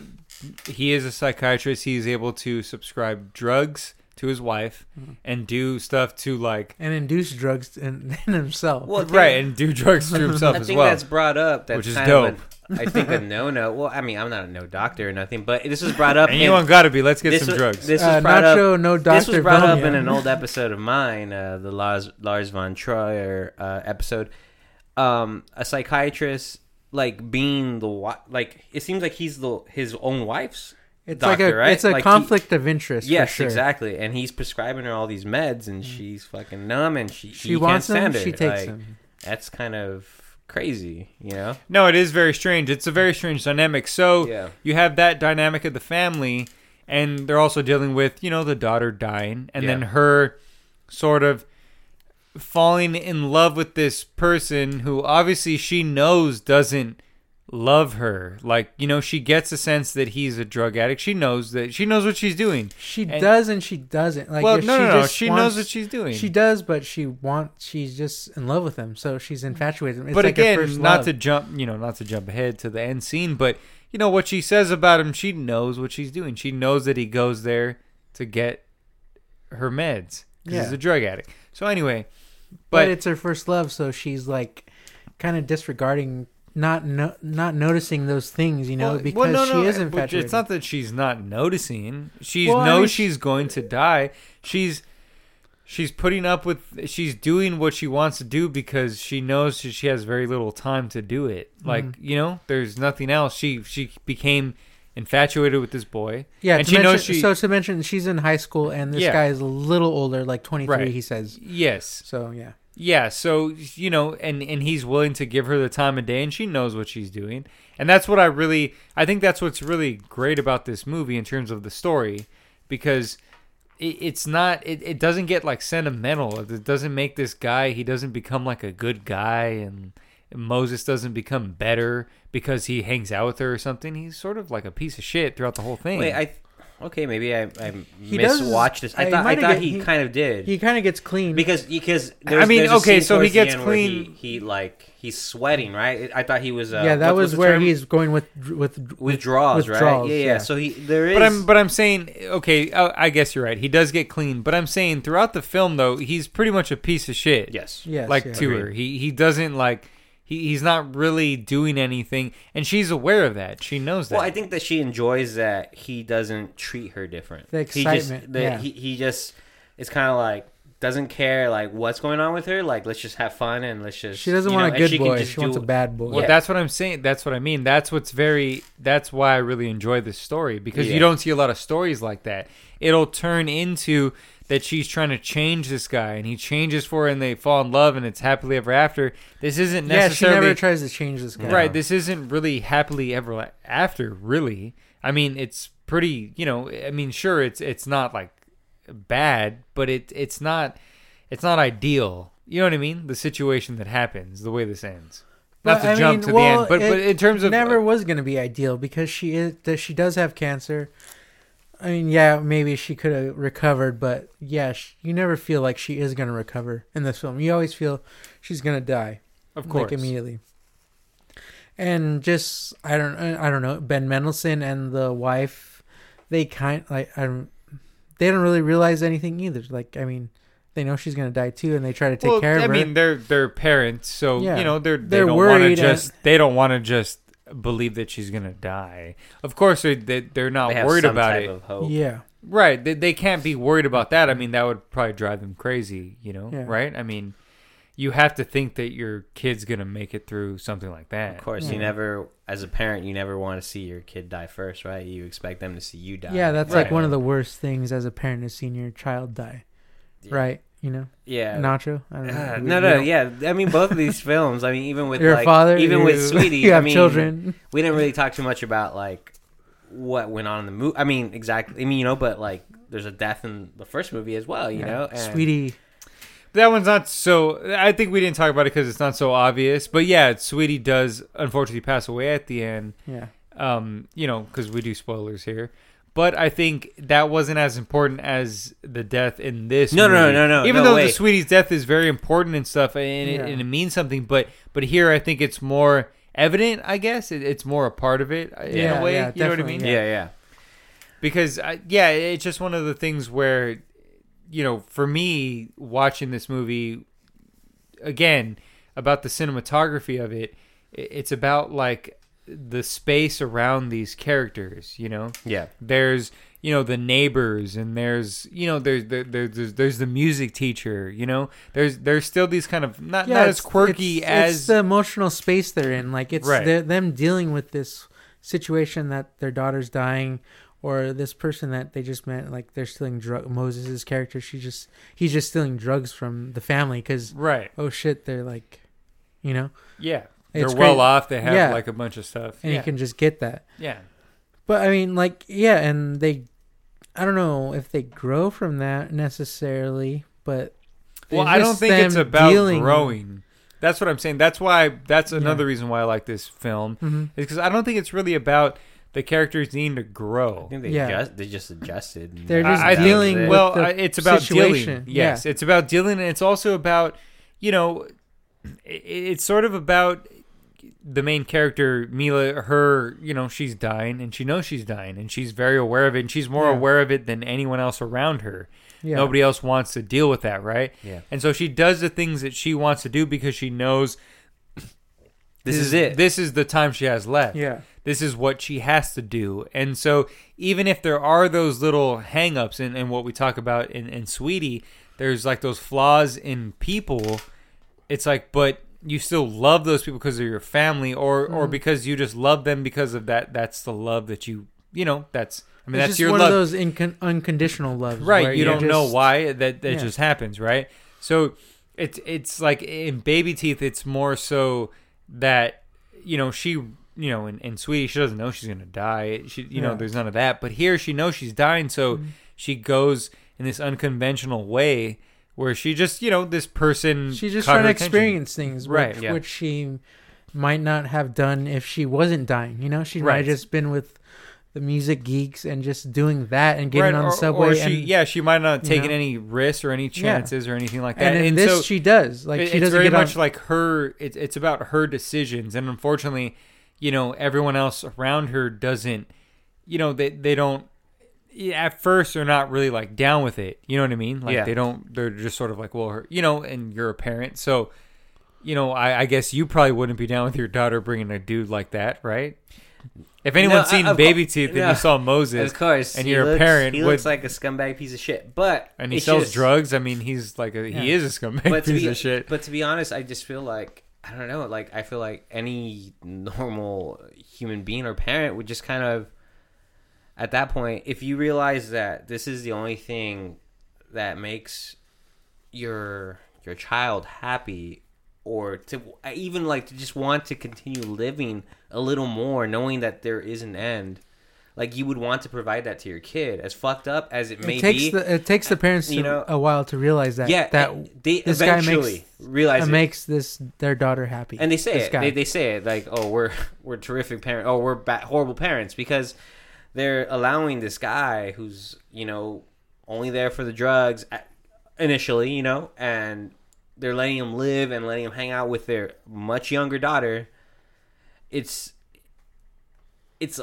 he is a psychiatrist, he is able to subscribe drugs to his wife Mm-hmm. and do stuff to like and induce drugs in, <laughs> in himself. Well, right and do drugs to himself <laughs> I as think well. that's brought up. That's Which is kind dope. Of a, I think a <laughs> no-no. Well, I mean, I'm not a no doctor or nothing, but this was brought up. and in- you gotta be. Let's get this some was, drugs. This uh, was brought up. Nacho, no doctor. This was brought up in an old episode of mine, uh, the Lars Lars von Trier uh, episode. Um, a psychiatrist like being the wi- like it seems like he's the his own wife's It's doctor, like a right? it's a Like he- conflict of interest. for Yes, sure. exactly. And he's prescribing her all these meds, and she's fucking numb, and she She he wants can't them. stand She it. takes Like, them. That's kind of crazy, you know? no, it is very strange. It's a very strange dynamic. So Yeah. you have that dynamic of the family, and they're also dealing with you know the daughter dying, and then her sort of falling in love with this person who obviously she knows doesn't love her like you know she gets a sense that he's a drug addict she knows that she knows what she's doing She And- does and she doesn't. Like well no she no no just she wants- knows what she's doing She does, but she wants. She's just in love with him, so she's infatuated. with him. It's but like again, not to jump, you know, not to jump ahead to the end scene, but you know what she says about him. She knows what she's doing. She knows that he goes there to get her meds because he's a drug addict. So anyway, but, but, it's her first love, so she's like kind of disregarding, not no, not noticing those things, you know, well, because well, no, she no, is infatuated. It's not that she's not noticing. She Well, I knows mean, she's going to die. She's she's putting up with. She's doing what she wants to do because she knows she she has very little time to do it. Like Mm-hmm. you know, there's nothing else. She she became infatuated with this boy. yeah, and she mention, knows she. so to mention, she's in high school, and this Yeah. guy is a little older, like twenty three. Right. He says yes, so. Yeah, Yeah, so you know, and and he's willing to give her the time of day, and she knows what she's doing, and that's what I really, I think that's what's really great about this movie in terms of the story, because it, it's not, it, it doesn't get like sentimental. It doesn't make this guy, he doesn't become like a good guy, and Moses doesn't become better because he hangs out with her or something. He's sort of like a piece of shit throughout the whole thing. Wait, I okay, maybe I I He does- miswatched this. I I thought I might have thought get- he, he- kind of did. he kind of gets clean because because I mean, there's a okay, scene so he towards the gets end where clean- He, he like he's sweating, right? I thought he was. Uh, yeah, that what was the where term? he's going with with withdrawals, right? withdrawals, yeah, yeah, yeah. So he there is. But I'm but I'm saying okay. I, I guess you're right. He does get clean, but I'm saying throughout the film though, he's pretty much a piece of shit. yes. yes, like yeah. to her. He he doesn't like he, he's not really doing anything, and she's aware of that. She knows that. Well, I think that she enjoys that he doesn't treat her different. The He just, excitement, the, yeah. he, he just it's kind of like doesn't care like what's going on with her. Like let's just have fun and let's just. She doesn't want know, a good can boy. just She wants a bad boy. Well, Yeah. that's what I'm saying. That's what I mean. That's what's very. That's why I really enjoy this story because Yeah. you don't see a lot of stories like that. It'll turn into that she's trying to change this guy, and he changes for her, and they fall in love, and it's happily ever after. This isn't necessarily yeah, she never tries to change this guy. right. This isn't really happily ever after. Really, I mean, it's pretty. You know, I mean, sure, it's it's not like bad, but it it's not it's not ideal. You know what I mean? The situation that happens, the way this ends. Not But, to I jump mean, to the end, but but in terms of never uh, was going to be ideal because she is that she does have cancer. I mean, yeah, maybe she could have recovered, but yeah, sh you never feel like she is going to recover in this film. You always feel she's going to die, of course, like immediately. And just I don't I don't know Ben Mendelsohn and the wife, they kind like I don't they don't really realize anything either. Like I mean, they know she's going to die too, and they try to take well, care of I her. I mean, they're they're parents, so Yeah. you know they're they They're don't want to just they don't want to just believe that she's gonna die. Of course, they they- they're not They have worried some about type it. Of hope. yeah, Right. They, they can't be worried about that. I mean, that would probably drive them crazy, you know? Yeah. Right? I mean, you have to think that your kid's going to make it through something like that. Of course, Yeah. you never, as a parent, you never want to see your kid die first, right? You expect them to see you die. yeah. That's like one of the worst things as a parent is seeing your child die. Yeah. Right? You know, Yeah. Nacho. I don't know. Uh, We- no, no, don't- yeah. I mean, both of these <laughs> films. I mean, even with You're like, father. even you, with <laughs> Sweetie, you have I mean, children. we didn't really talk too much about like what went on in the movie. I mean, exactly. I mean, you know, but like, there's a death in the first movie as well. You Yeah. know, and- Sweetie. That one's not so. I think we didn't talk about it because it's not so obvious. But yeah, Sweetie does unfortunately pass away at the end. Yeah. Um, you know, because we do spoilers here. But I think that wasn't as important as the death in this. No, no, movie. no, no, Even no though way. the Sweetie's death is very important and stuff, and, Yeah. it, and it means something. But but here, I think it's more evident. I guess it, it's more a part of it uh, in Yeah, a way. yeah, you know what I mean? Yeah, yeah. because I, yeah, it's just one of the things where you know, for me watching this movie again about the cinematography of it, it's about like the space around these characters, you know. Yeah. There's you know the neighbors and there's you know there's there, there's there's, there's the music teacher you know there's there's still these kind of not not as quirky it's, as it's the emotional space they're in. Like it's Right. them dealing with this situation that their daughter's dying, or this person that they just met. Like they're stealing drug. Moses' character, she just he's just stealing drugs from the family because right oh shit, they're like, you know, yeah they're It's well great. off they have Yeah. like a bunch of stuff and yeah. you can just get that. yeah But I mean, like, yeah, and they, I don't know if they grow from that necessarily, but Well, I don't just think it's them about dealing- growing. That's what I'm saying. That's why. That's Yeah. another reason why I like this film Mhm. is because I don't think it's really about the characters needing to I grow. think they Yeah. adjust, they just adjusted. and They're just I, I that dealing with well, the I- it's about situation. dealing. Yes, it's about dealing, and it's also about you know, i- it's sort of about the main character Milla. Her, you know, she's dying, and she knows she's dying, and she's very aware of it, and she's more Yeah. aware of it than anyone else around her. yeah, Nobody else wants to deal with that, right? Yeah. And so she does the things that she wants to do because she knows <coughs> This is it. This is the time she has left. yeah, This is what she has to do. And so even if there are those little hangups in, in what we talk about in, in Sweetie, there's like those flaws in people. It's like, but you still love those people because they're your family or or Mm. because you just love them because of that that's the love that you you know, that's I mean it's that's just your one love of those incon- unconditional loves, right you don't know why that that Yeah. just happens right so it's it's like in baby teeth it's more so that you know she you know in, in sweetie she doesn't know she's gonna die she you know there's none of that but here she knows she's dying so Mhm. she goes in this unconventional way where she just you know this person She's just trying to attention. experience things, Right, Which, yeah. which she might not have done if she wasn't dying. You know, she might have just been with the music geeks and just doing that and getting Right, on or- the subway. or she, and, yeah she might not have you taken know? any risks or any chances or anything like that and in this so, she does. Like It- she it's doesn't very get on- much like her it's it's about her decisions and unfortunately you know everyone else around her doesn't you know they they don't yeah, at first they're not really like down with it you know what i mean like Yeah. they don't they're just sort of like well her, you know and you're a parent so you know, I, I guess you probably wouldn't be down with your daughter bringing a dude like that, right? If anyone's No, seen Baby cour- Teeth and no. you saw Moses, Of course, and you're a parent, He would- looks like a scumbag piece of shit, but and he sells just- drugs, I mean, he's like a, he is a scumbag But piece be of shit. but to be honest, I just feel like I don't know. Like I feel like any normal human being or parent would just kind of at that point, if you realize that this is the only thing that makes your your child happy or to even like to just want to continue living a little more knowing that there is an end like you would want to provide that to your kid as fucked up as it may it takes be the it takes the parents you know- a while to realize that yeah that they this guy makes- realize uh, it. makes this their daughter happy. and they say it. guy. They, they say it like, "Oh, we're we're terrific parents. Oh, we're ba- horrible parents," because they're allowing this guy who's you know only there for the drugs initially, you know, and they're letting him live and letting him hang out with their much younger daughter. It's it's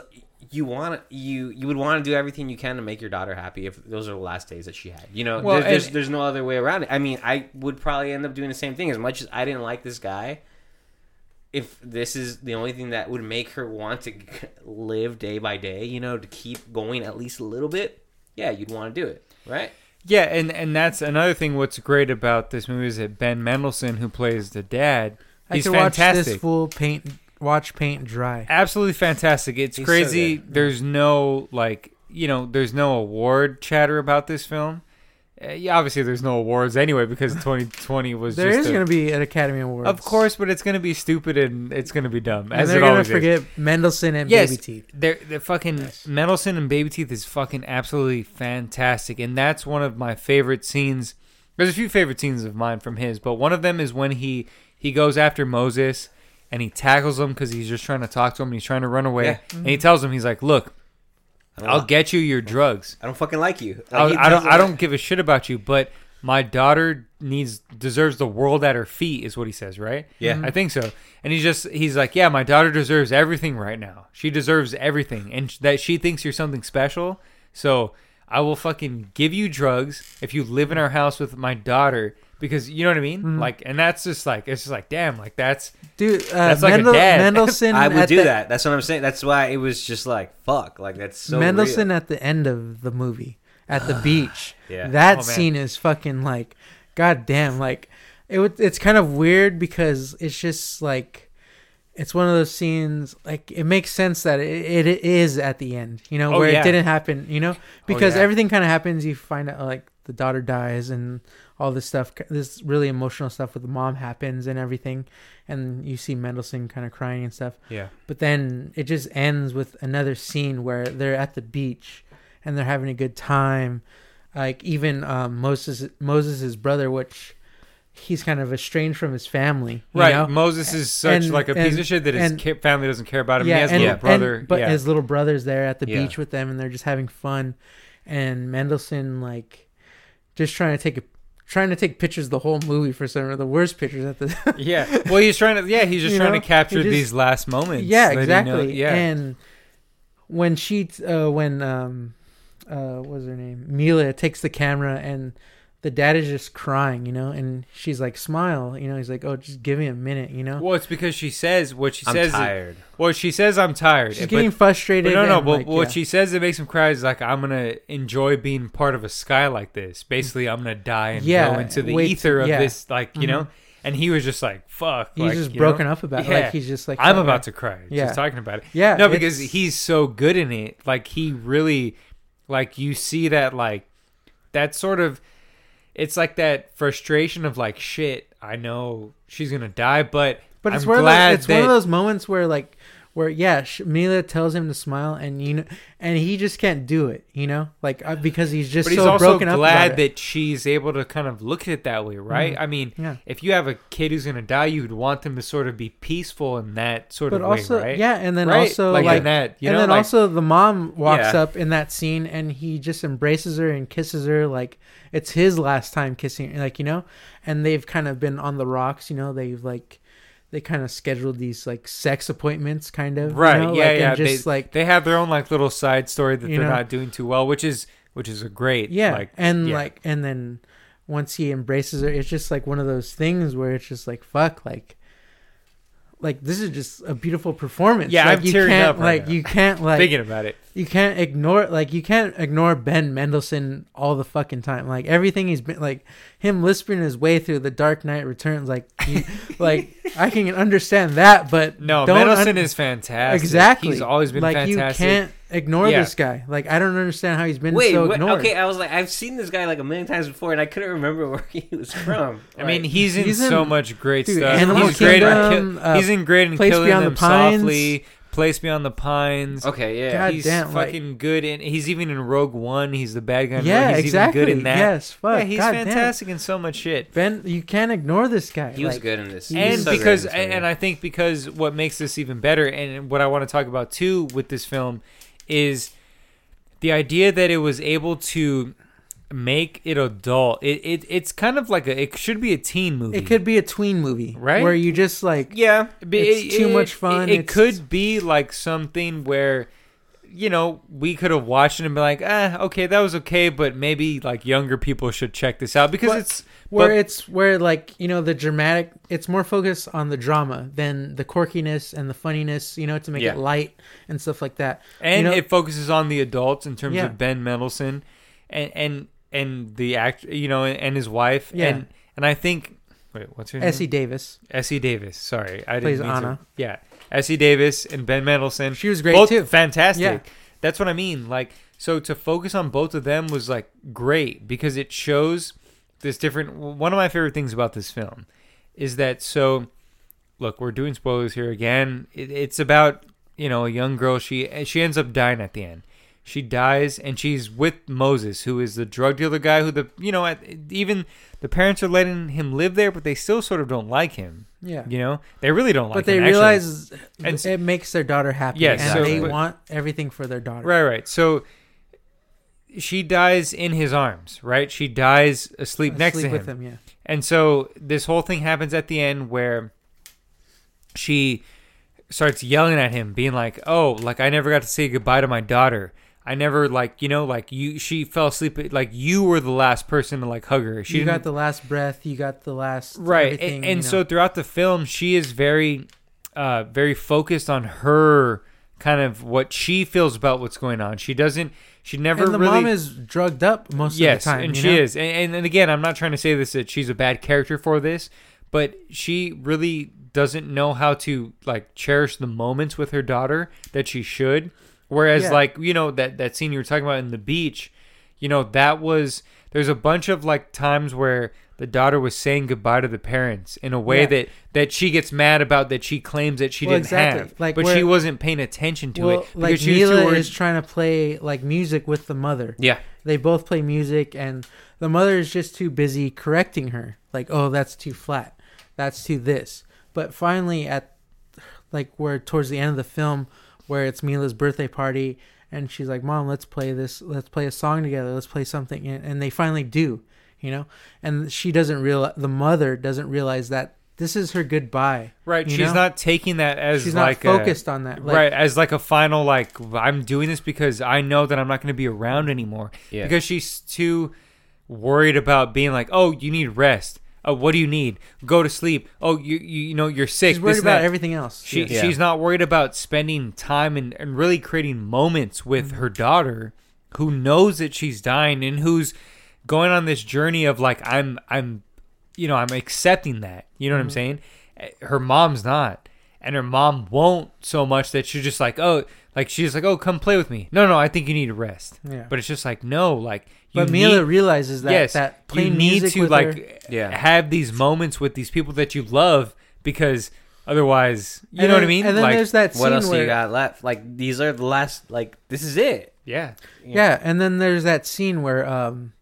you want you you would want to do everything you can to make your daughter happy if those are the last days that she had. You know, Well, there- there's and- there's no other way around it. I mean, I would probably end up doing the same thing. As much as I didn't like this guy, if this is the only thing that would make her want to live day by day, you know, to keep going at least a little bit, yeah, you'd want to do it, right? Yeah, and and that's another thing. What's great about this movie is that Ben Mendelsohn, who plays the dad, I he's could watch fantastic. this fool paint watch paint dry. Absolutely fantastic. It's He's crazy. good. there's no like you know, there's no award chatter about this film. Uh, yeah, obviously there's no awards anyway because <laughs> 2020 was There just is a- going to be an Academy Award. of course, but it's gonna be stupid and it's gonna be dumb and as they're it going to always is. forget Mendelsohn and Yes, Baby Teeth. They're, they're fucking Yes. Mendelsohn and Baby Teeth is fucking absolutely fantastic, and that's one of my favorite scenes. There's a few favorite scenes of mine from his, but one of them is when he he goes after Moses and he tackles him because he's just trying to talk to him and he's trying to run away, Yeah. and he tells him he's like, "Look, I'll li- get you your drugs. I don't fucking like you. Like, I'll, I don't does I don't give a shit about you, but." My daughter needs deserves the world at her feet, is what he says, right? Yeah. Mm-hmm. I think so. And he's just he's like, yeah, my daughter deserves everything right now. She deserves everything, and sh- that she thinks you're something special. So I will fucking give you drugs if you live in our house with my daughter, because you know what I mean. Mm-hmm. Like, and that's just like it's just like, damn, like that's Dude, uh, That's like a dad. Mendelsohn I would do the, that. That's what I'm saying. That's why it was just like fuck. Like that's so Mendelsohn real. at the end of the movie at the <sighs> beach. Yeah. That Oh, scene is fucking like, god damn, like it. It's kind of weird because it's just like, it's one of those scenes. Like it makes sense that it, it is at the end. You know Oh, where yeah. it didn't happen. You know because yeah. everything kind of happens. You find out like the daughter dies and all this stuff. This really emotional stuff with the mom happens and everything, and you see Mendelsohn kind of crying and stuff. yeah, But then it just ends with another scene where they're at the beach and they're having a good time. Like even um, Moses Moses' brother, which he's kind of estranged from his family, you right. know? Moses is such And- like a piece of shit that his and- ki- family doesn't care about him. he Yeah, has a and, little brother, and- but yeah. his little brother's there at the Yeah. beach with them, and they're just having fun. And Mendelsohn like just trying to take a trying to take pictures the whole movie for some of the worst pictures at the <laughs> yeah. <laughs> Well, he's trying to. Yeah, he's just You trying know, to capture just- these last moments. Yeah, exactly. yeah. And when she, uh, when um, uh, what's her name? Milla takes the camera and the dad is just crying, you know, and she's like, "Smile," you know. He's like, "Oh, just give me a minute," you know. Well, it's because she says what she I'm says. tired. Well, she says I'm tired. She's but- getting frustrated. But no, no. and, But like, what yeah. she says that makes him cry is like, I'm gonna enjoy being part of a sky like this. Basically, I'm gonna die and Yeah, go into the wait, ether of yeah. this, like you Mhm. know. And he was just like, "Fuck." he's like, just broken know? up about it. Yeah. Like he's just like, I'm about to cry. Yeah. Just talking about it. Yeah, No, because it's- he's so good in it. Like he really, like you see that like that sort of. It's like that frustration of like shit. I know she's gonna die, but But it's I'm one of glad those, it's one of those moments where like where yeah, Milla tells him to smile and you know and he just can't do it, you know? Like uh, because he's just But he's so also broken up glad that she's able to kind of look at it that way, right? Mhm. I mean, Yeah. if you have a kid who's gonna die, you'd want them to sort of be peaceful in that sort but of also way, right? yeah, and then Right? also like, like, in that, you and know, then like, also the mom walks Yeah. up in that scene and he just embraces her and kisses her like it's his last time kissing her, like you know and they've kind of been on the rocks you know they've like they kind of scheduled these like sex appointments kind of you right? know, yeah, like, yeah. just they, like they have their own like little side story that they're know? not doing too well, which is which is a great, yeah like, and yeah. like and then once he embraces her, it's just like one of those things where it's just like fuck, like, like this is just a beautiful performance. Yeah, like, I'm you tearing can't, up right like now. you can't like Thinking about it. you can't ignore like you can't ignore Ben Mendelsohn all the fucking time. Like everything he's been like him lisping his way through the Dark Knight Returns. Like, you, <laughs> like I can understand that, but No, Mendelsohn un- is fantastic. exactly. He's always been like fantastic. you can't ignore Yeah. this guy. Like I don't understand how he's been Wait, so what- ignored. okay. I was like, I've seen this guy like a million times before, and I couldn't remember where he was <laughs> from. I mean, he's in He's so in- much great dude, stuff. Animal he's great. At Kingdom, ki- uh, he's in great in Place killing Beyond them the Pines. softly. Place beyond the pines. okay, yeah. God he's damn, like- fucking good in. He's even in Rogue One. He's the bad guy. yeah, He's exactly. even good in that. Yes, fuck. yeah, he's God damn. fantastic in so much shit. Ben, you can't ignore this guy. he was good in this. And so because this and I think because what makes this even better and what I want to talk about too with this film is the idea that it was able to make it adult. It, it it's kind of like a it should be a teen movie. It could be a tween movie, Right? Where you just like yeah, it's too much fun, It, it could be like something where you know we could have watched it and be like, eh, okay, that was okay, but maybe like younger people should check this out because But- it's where but- it's where like you know the dramatic it's more focused on the drama than the quirkiness and the funniness you know to make Yeah. it light and stuff like that and you know- it focuses on the adults in terms Yeah. of Ben Mendelsohn and and and the act you know and his wife Yeah. and and I think wait what's her name? Essie Davis. Essie Davis sorry I Plays didn't mean to- Anna. yeah Essie Davis and Ben Mendelsohn. She was great both too. fantastic. Yeah. that's what I mean like so to focus on both of them was like great because it shows this different one of my favorite things about this film is that so look we're doing spoilers here again. It, it's about you know a young girl. She she ends up dying at the end she dies and she's with moses who is the drug dealer guy who the you know even the parents are letting him live there but they still sort of don't like him yeah you know they really don't like him. but they him, realize And it makes their daughter happy Yes, and so- they but- want everything for their daughter Right, right. So she dies in his arms, right? She dies asleep, next to him. him yeah And so this whole thing happens at the end where she starts yelling at him, being like, "Oh, like I never got to say goodbye to my daughter. I never like, you know, like you she fell asleep like you were the last person to like hug her. She you got the last breath you got the last right and, and so know. throughout the film she is very uh very focused on her kind of what she feels about what's going on she doesn't she never and the really mom is drugged up most yes of the time and she know? is and, and, and again i'm not trying to say this that she's a bad character for this but she really doesn't know how to like cherish the moments with her daughter that she should whereas Yeah. like you know that that scene you were talking about in the beach you know that was there's a bunch of like times where the daughter was saying goodbye to the parents in a way Yeah. that that she gets mad about that she claims that she Well, didn't exactly. have Like but where- she wasn't paying attention to well it like because she was too Milla worried- is trying to play like music with the mother yeah. they both play music and the mother is just too busy correcting her like oh that's too flat that's too this but finally at like where towards the end of the film where it's milla's birthday party and she's like mom let's play this let's play a song together let's play something and, and they finally do you know and she doesn't realize the mother doesn't realize that this is her goodbye right she's know? not taking that as she's like not a- focused on that like, right as like a final like i'm doing this because i know that i'm not going to be around anymore Yeah. because she's too worried about being like oh you need rest oh what do you need? Go to sleep. Oh you you, you know you're sick she's worried about everything else. She, Yeah. she's not worried about spending time and, and really creating moments with Mm-hmm. her daughter who knows that she's dying and who's going on this journey of like i'm i'm you know i'm accepting that. You know what i'm Mm-hmm. saying? Eh, her mom's not. And her mom won't so much that she's just like oh like she's like oh come play with me. No no i think you need to rest. Yeah. but it's just like no like you but Milla need- realizes that yes that you playing need music to with like her, Yeah. have these moments with these people that you love because otherwise you And know what i mean And then like there's that scene What else where you got left? Like these are the last. Like this is it. yeah yeah. and then there's that scene where um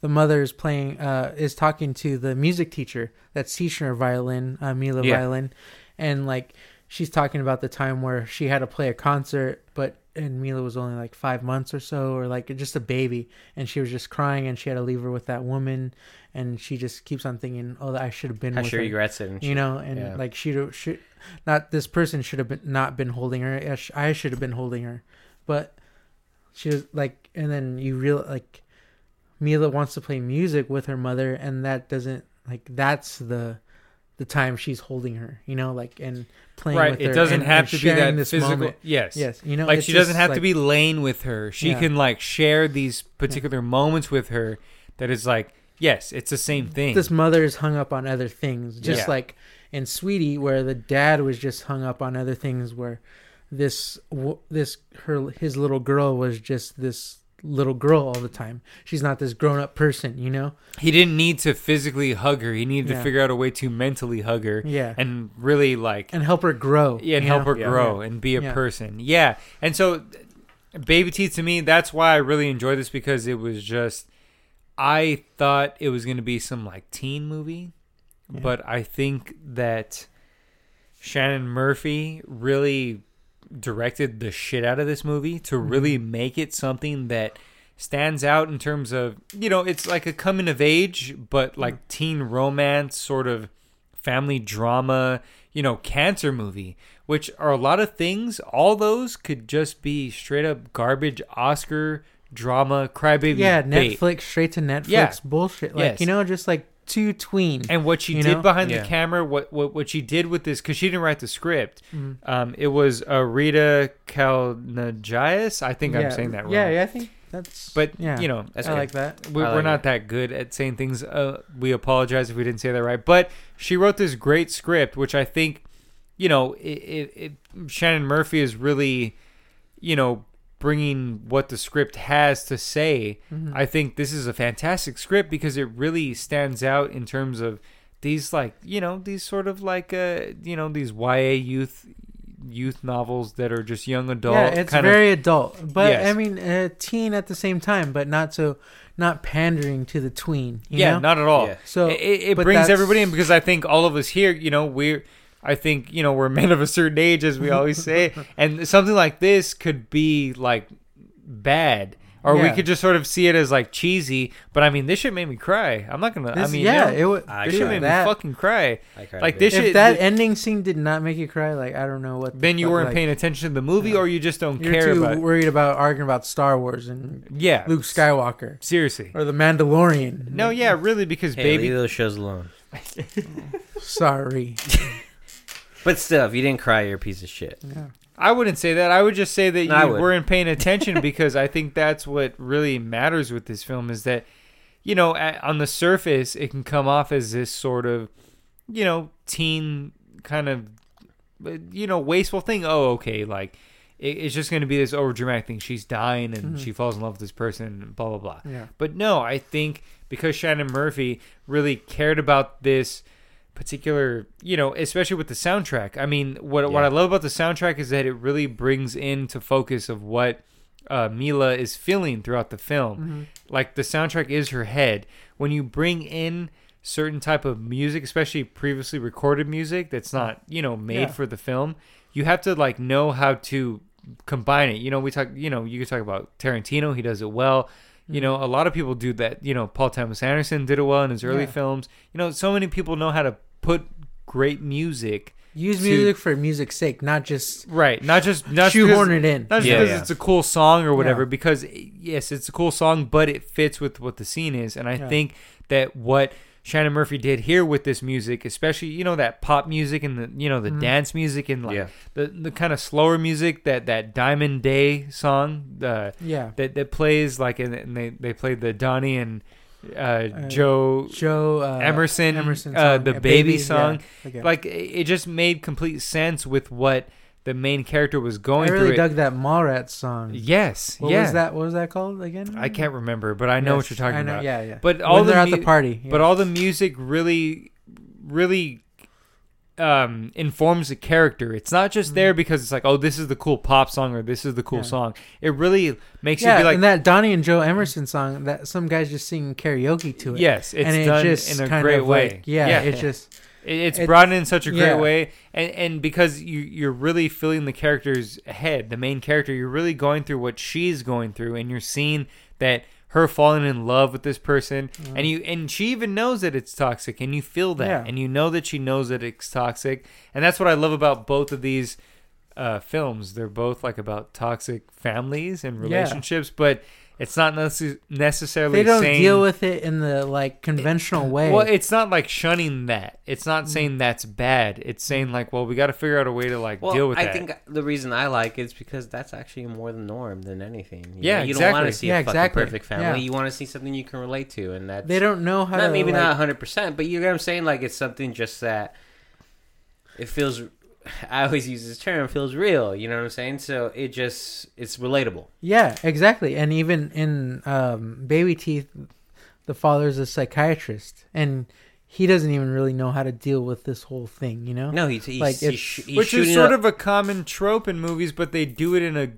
the mother is playing uh is talking to the music teacher that's teaching her violin, uh, Milla Yeah. violin, and like she's talking about the time where she had to play a concert, but and Milla was only like five months or so, or like just a baby, and she was just crying, and she had to leave her with that woman, and she just keeps on thinking, oh, I should have been How with she her. regrets it. And you shit. know and Yeah. like she should not this person should have been not been holding her i should have been holding her but she was like and then you real like Milla wants to play music with her mother, and that doesn't like that's the the time she's holding her, you know, like and playing right. with It her doesn't and- have and to be that this physical. moment. Yes. Yes, you know, like she doesn't have to be laying with her. She Yeah. can like share these particular moments with her. That is like, yes, it's the same thing. This mother is hung up on other things, just Yeah. like in Sweetie, where the dad was just hung up on other things. Where this this her his little girl was just this little girl all the time. She's not this grown up person, you know. he didn't need to physically hug her. He needed to figure out a way to mentally hug her Yeah, and, and really like And help her grow. yeah, and help know? her Yeah. grow and be a Yeah. person. Yeah. And so Baby Teeth to me, that's why I really enjoyed this because it was just I thought it was going to be some like teen movie, Yeah. but I think that Shannon Murphy really directed the shit out of this movie to Mm-hmm. really make it something that stands out in terms of you know it's like a coming of age but like Mm. teen romance sort of family drama you know cancer movie which are a lot of things all those could just be straight up garbage oscar drama crybaby yeah, bait. Netflix straight to Netflix Yeah. bullshit. Like Yes. you know, just like too tween. and what she You did know? behind Yeah. the camera what, what what she did with this because she didn't write the script Mhm. um it was uh, rita kalnagias i think i'm saying that wrong Yeah, yeah, I think that's. but yeah, you know That's I good. like that. we're, I we're like not it. that good at saying things. Uh, we apologize if we didn't say that right. But she wrote this great script, which I think, you know, it, it, it, Shannon Murphy is really, you know, bringing what the script has to say. Mhm. I think this is a fantastic script because it really stands out in terms of these, like, you know, these sort of like, uh, you know, these YA youth youth novels that are just young adult. yeah, it's kind of- very adult, but Yes. I mean, uh, teen at the same time, but not so, not pandering to the tween. You yeah, know? not at all. Yeah. so it, it brings everybody in because I think all of us here, you know, we're, I think, you know, we're <laughs> men of a certain age, as we always say, <laughs> and something like this could be like bad, or we could just sort of see it as like cheesy. But I mean, this shit made me cry. I'm not gonna. This- I mean, yeah, you know, it would. I this shit made that, me fucking cry. I cried Like this bit. shit- if that th- ending scene did not make you cry, like I don't know what. the Then you weren't like, paying attention to the movie, Yeah. or you just don't You're care too about. worried about arguing about Star Wars and yeah, Luke Skywalker Seriously. or the Mandalorian. No, yeah, really, because Hey, baby, leave those shows alone. <laughs> Sorry. But still, if you didn't cry, you're a piece of shit. Yeah. I wouldn't say that. I would just say that I you would. weren't paying <laughs> attention because I think that's what really matters with this film is that, you know, a- on the surface, it can come off as this sort of, you know, teen kind of, uh, you know, wasteful thing. Oh, okay, like it, it's just going to be this over dramatic thing. She's dying and Mhm. she falls in love with this person, and blah blah blah. Yeah. But no, I think because Shannon Murphy really cared about this particular, you know, especially with the soundtrack. I mean, what what I love about the soundtrack is that it really brings into focus of what uh, Milla is feeling throughout the film. Mhm. Like the soundtrack is her head. When you bring in certain type of music, especially previously recorded music that's not, you know, made Yeah. for the film, you have to like know how to combine it. You know, we talk, you know, you could talk about Tarantino, he does it well. You know, a lot of people do that. You know, Paul Thomas Anderson did it well in his early Yeah. films. You know, so many people know how to put great music. Use To- music for music's sake, not just Right. Not just not shoehorn because, it in. not just Yeah, because yeah. it's a cool song or whatever, Yeah. because yes, it's a cool song, but it fits with what the scene is. And I Yeah. think that what Shannon Murphy did here with this music, especially you know that pop music and the you know the Mhm. dance music and like Yeah. the the kind of slower music that that Diamond Day song uh, Yeah. that that plays like and, and they they played the Donnie and uh, Uh, Joe Joe uh, Emerson, Emerson uh, the Yeah, baby, song. Yeah. Okay. Like it just made complete sense with what the main character was going through. I really through. dug that Mallrats song. Yes, What yeah. was that? What was that called again? I can't remember, but I know what you're talking know, about. Yeah, yeah. But When all the they're at mu- the party. but all the music really, really um, informs the character. It's not just there because it's like, oh, this is the cool pop song or this is the cool Mm-hmm. Yeah. song. It really makes yeah, you be like, and that Donnie and Joe Emerson song that some guys just singing karaoke to it. yes, it's and it done just in a kind great of way. Like, yeah, yeah. it's just It- it's It- brought in such a great yeah. way and and because you you're really feeling the character's head the main character you're really going through what she's going through and you're seeing that her falling in love with this person and you and she even knows that it's toxic and you feel that Yeah. and you know that she knows that it's toxic and that's what i love about both of these uh, films they're both like about toxic families and Yeah. relationships but It's not necess- necessarily They don't saying, deal with it in the like conventional way. Well, it's not like shunning that. It's not Mm. saying that's bad. It's saying like, well, we got to figure out a way to like Well, deal with I that. think the reason I like it is because that's actually more the norm than anything. You Yeah, know, you don't want exactly. to see Yeah, a fucking exactly. perfect family. Yeah. You want to see something you can relate to, and that they don't know how not to maybe like, not hundred percent, but you know what I'm saying. Like it's something just that it feels. <sighs> I always use this term. Feels real. You know what I'm saying? So it just it's relatable. Yeah, exactly. And even in um, Baby Teeth, the father's a psychiatrist, and he doesn't even really know how to deal with this whole thing. You know? No, he's, he's, Like, he's, it's- sh- he's Which is sort up- of a common trope in movies, but they do it in a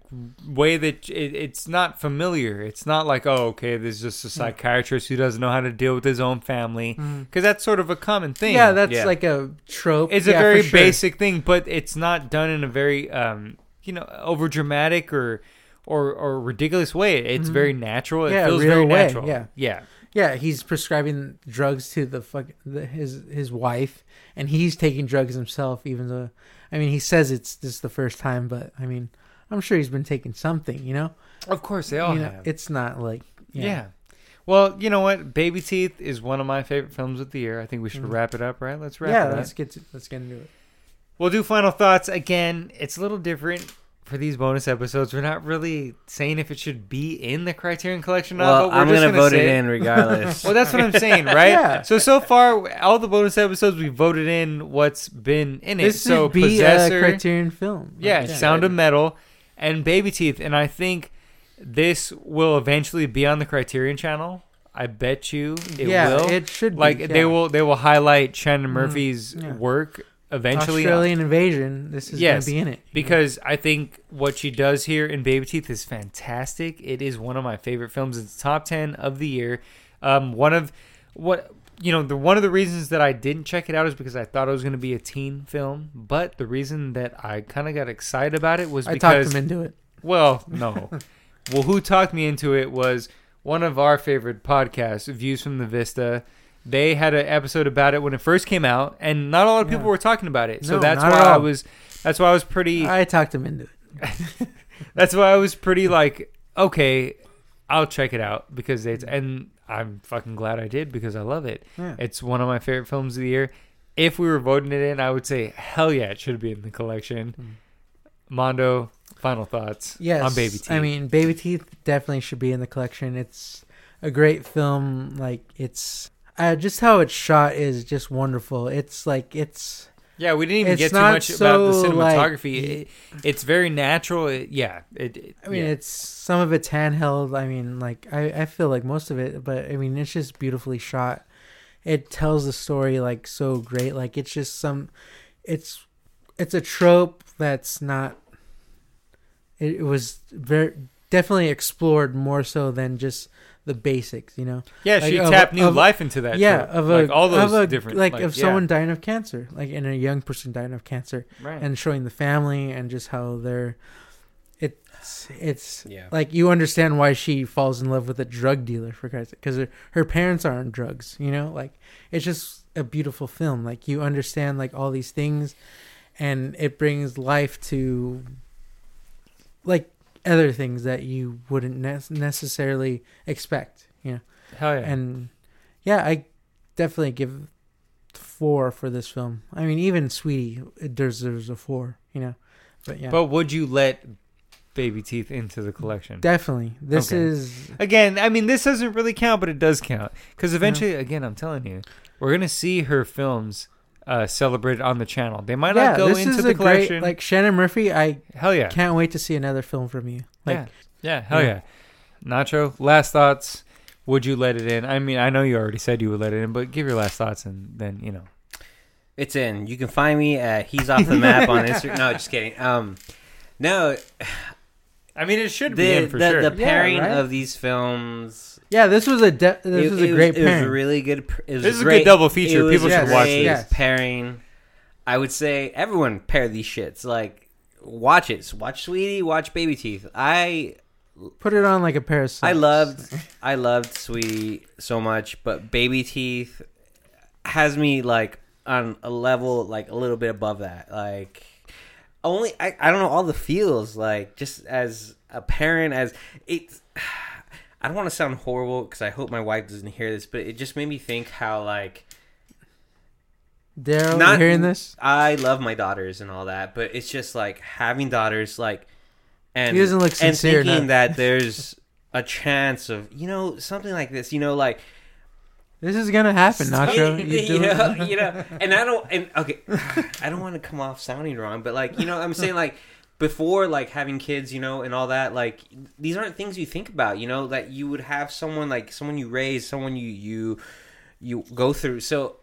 way that it, it's not familiar. It's not like, oh, okay, there's just a psychiatrist who doesn't know how to deal with his own family, because that's sort of a common thing. Yeah, that's Yeah. like a trope. it's Yeah, a very sure. basic thing, but it's not done in a very, um, you know, over dramatic or. Or, or ridiculous way. It's very natural. It Mm-hmm. Yeah, feels real very way, natural. yeah. yeah. Yeah, he's prescribing drugs to the fuck the, his his wife, and he's taking drugs himself. Even though, I mean, he says it's this the first time, but I mean, I'm sure he's been taking something. You know, Of course, they all you know, have. it's not like Yeah. yeah. Well, you know what? Baby Teeth is one of my favorite films of the year. I think we should wrap it up, right? Let's wrap Mm-hmm. Yeah, it up. let's get to, let's get into it. We'll do final thoughts again. It's a little different for these bonus episodes. We're not really saying if it should be in the Criterion Collection. or not, well, but we're I'm just gonna, vote it in regardless. <laughs> Well, that's what I'm saying, right? <laughs> Yeah. So so far, all the bonus episodes we voted in what's been in it. This so should be Possessor, a Criterion film. yeah, Like, Sound of Metal, and Baby Teeth, and I think this will eventually be on the Criterion Channel. I bet you it yeah, will. it should be, like yeah. they will they will highlight Shannon mm. Murphy's yeah. work eventually Australian Invasion. This is Yes, gonna be in it because I think what she does here in Baby Teeth is fantastic. It is one of my favorite films. It's top ten of the year. Um, one of what you know the one of the reasons that I didn't check it out is because I thought it was going to be a teen film. But the reason that I kind of got excited about it was I talked him into it. well, <laughs> no. well, who talked me into it was one of our favorite podcasts, Views from the Vista. They had an episode about it when it first came out, and not a lot of people Yeah. were talking about it. So No, that's why I was. That's why I was pretty. I talked him into it. <laughs> that's why I was pretty like, okay, I'll check it out because it's mm. and I'm fucking glad I did because I love it. Yeah. It's one of my favorite films of the year. If we were voting it in, I would say hell yeah, it should be in the collection. Mm. Mondo, final thoughts Yes, on Baby Teeth. I mean, Baby Teeth definitely should be in the collection. It's a great film. Like it's uh, just how it's shot is just wonderful. It's like it's Yeah, we didn't even get too much about the so, like, cinematography. it, it's very natural. It, yeah, it, it- I mean, yeah. it's some of it's handheld. I mean, like I, I feel like most of it, but I mean, it's just beautifully shot. It tells the story like so great. Like it's just some, it's, it's a trope that's not. It, it was very definitely explored more so than just the basics. You know. yeah. like, She of- tapped new of- life into that. yeah, trope. of a like all those of a, different like, like of yeah, someone dying of cancer, like and a young person dying of cancer, right. and showing the family and just how they're. It's it's Yeah. like you understand why she falls in love with a drug dealer for Christ's sake, because her, her parents are on drugs. You know, like it's just a beautiful film. Like you understand like all these things, and it brings life to like other things that you wouldn't ne- necessarily expect. You know, hell yeah. and yeah, I definitely give four for this film. I mean, even Sweetie it deserves a four. You know, but yeah, But would you let Baby Teeth into the collection? definitely this Okay. is Again, I mean, this doesn't really count, but it does count because eventually, again, I'm telling you, we're gonna see her films uh, celebrated on the channel. They might yeah. not go this into is the a great collection. like Shannon Murphy. I hell yeah, can't wait to see another film from you. Like yeah, yeah, hell yeah. yeah. Nacho, last thoughts. Would you let it in? I mean, I know you already said you would let it in, but give your last thoughts and then you know. It's in. You can find me at He's Off the Map on <laughs> Instagram. No, just kidding. Um, no, <sighs> I mean, it should be the in for the, sure. the Yeah, pairing right? of these films. Yeah, this was a de- this it, was a it great it pairing. was really good. p- It was This is a great, good double feature. it was People should watch great this. Pairing. I would say everyone pair these shits. Like, watch it. Watch Sweetie. Watch Baby Teeth. I Put it on like a pair of socks. I loved I loved Sweetie so much, but Baby Teeth has me like on a level like a little bit above that. Like only I, I don't know all the feels like just as a parent as it's I don't want to sound horrible because I hope my wife doesn't hear this, but it just made me think how like Daryl, Not- hearing this? I love my daughters and all that, but it's just like having daughters, like, and He doesn't look sincere and thinking that <laughs> there's a chance of you know something like this, you know, like This is gonna happen, Nacho. You you, do know, you know, and I don't, and okay, <laughs> I don't want to come off sounding wrong, but like, you know, I'm saying like before, like having kids, you know, and all that, like these aren't things you think about, you know, that you would have someone like someone you raise, someone you you you go through. So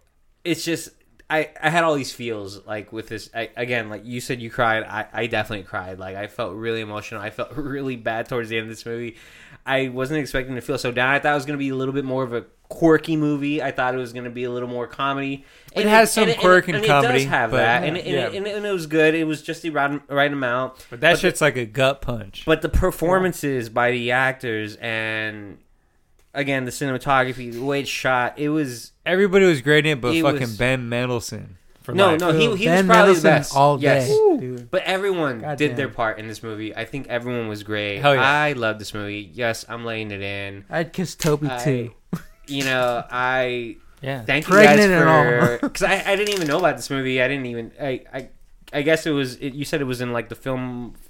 it's just. I, I had all these feels like with this I, again like you said you cried. I, I definitely cried. Like I felt really emotional. I felt <laughs> really bad towards the end of this movie. I wasn't expecting to feel so down. I thought it was going to be a little bit more of a quirky movie. I thought it was going to be a little more comedy. It has some quirk and and comedy, it does have but- that. And, and, Yeah. and, and it was good. It was just the right, right amount. But that But the- shit's like a gut punch. but the performances by the actors and again the cinematography the way it's shot it was Everybody was great in it, but It fucking was- Ben Mendelsohn. For No, life. no, he, he was ben probably the Mendelsohn best. all day, Yes. dude. But everyone God did damn. their part in this movie. I think everyone was great. Hell yeah. I love this movie. Yes, I'm laying it in. I'd kiss Toby I- too. You know, I <laughs> Yeah. thank you Pregnant and guys all. <laughs> for because I, I didn't even know about this movie. I didn't even I I, I guess it was it, you said it was in like the film Festival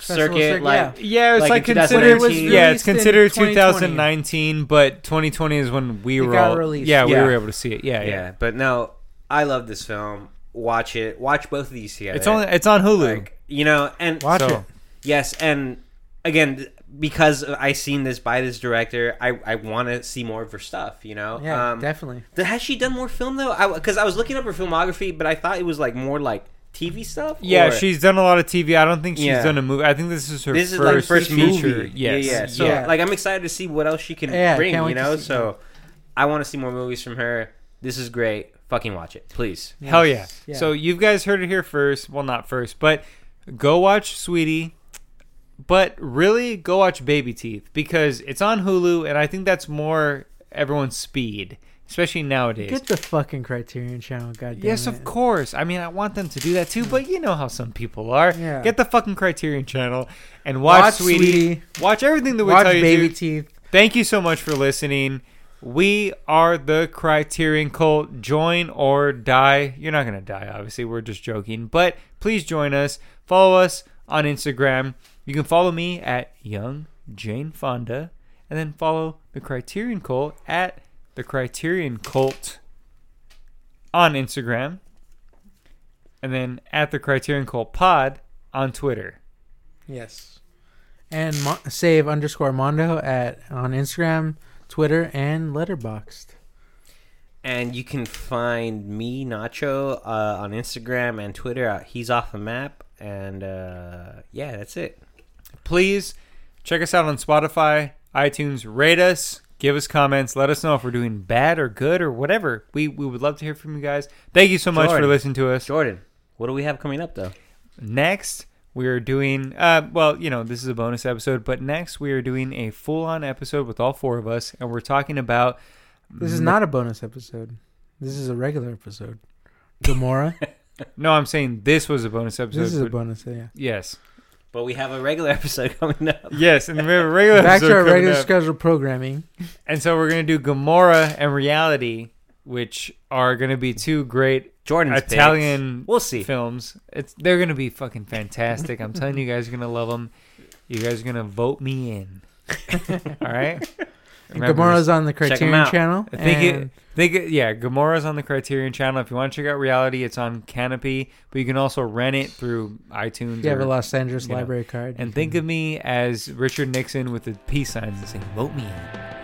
circuit circuit, like Yeah, it's Like like, in considered. 2019. yeah, it's considered 2019, but 2020 is when we It were got all. released. Yeah, we were able to see it. Yeah, yeah. yeah. But no, I love this film. Watch it. Watch both of these together. It's only it's on Hulu. like you know and Watch so, it. Yes, and again, because I seen this by this director, I, I want to see more of her stuff. You know, Yeah, um, definitely. Has she done more film though? I because I, was looking up her filmography, but I thought it was like more like TV stuff. Yeah, or- she's done a lot of TV. I don't think she's Yeah. done a movie. I think this is her This first, is like first feature. movie. Yes. Yeah, yeah. So Yeah. like, I'm excited to see what else she can Yeah, bring. You know, so I want to see more movies from her. This is great. Fucking watch it, please. Hell yeah. Yeah. So you guys heard it here first. Well, not first, but go watch Sweetie. But really, go watch Baby Teeth because it's on Hulu, and I think that's more everyone's speed, especially nowadays. Get the fucking Criterion Channel, goddamn Yes, it. of course. I mean, I want them to do that too, but you know how some people are. Yeah. Get the fucking Criterion channel and watch, Watch Sweetie. Sweetie. Watch everything that we Watch tell you Baby to. Teeth. Thank you so much for listening. We are the Criterion Cult. Join or die. You're not going to die, obviously. We're just joking. But please join us. Follow us on Instagram. You can follow me at Young Jane Fonda. And then follow the Criterion Cult at the Criterion Cult on Instagram. And then at the Criterion Cult Pod on Twitter. Yes. And Mo- save underscore Mondo at on Instagram, Twitter, and Letterboxd. And you can find me, Nacho, uh, on Instagram and Twitter. At He's off the map. And uh, yeah, that's it. please check us out on Spotify, iTunes, rate us, give us comments, let us know if we're doing bad or good or whatever. We we would love to hear from you guys. Thank you so much for listening to us. Jordan, what do we have coming up though? Next, we are doing uh well, you know, this is a bonus episode, but next we are doing a full-on episode with all four of us and we're talking about This is not a bonus episode. This is a regular episode. Gomorrah. <laughs> No, I'm saying this was a bonus episode. this is a bonus. Yeah. Yes. But we have a regular <laughs> episode coming up. Yes, and we have a regular Back to our coming regular up. scheduled programming. And so we're going to do Gomorrah and Reality, which are going to be two great Jordan's Italian picks. We'll see. films. It's they're gonna be fucking fantastic. I'm telling you guys are gonna love them. You guys are gonna vote me in. <laughs> All right. Remember, Gomorrah's on the Criterion channel. I think and it. Think it, yeah, Gomorrah's on the Criterion channel. If you want to check out Reality, it's on Kanopy, but you can also rent it through iTunes. if you have a or- Los Angeles you know, library card. and think of me as Richard Nixon with the peace signs and saying, "Vote me in."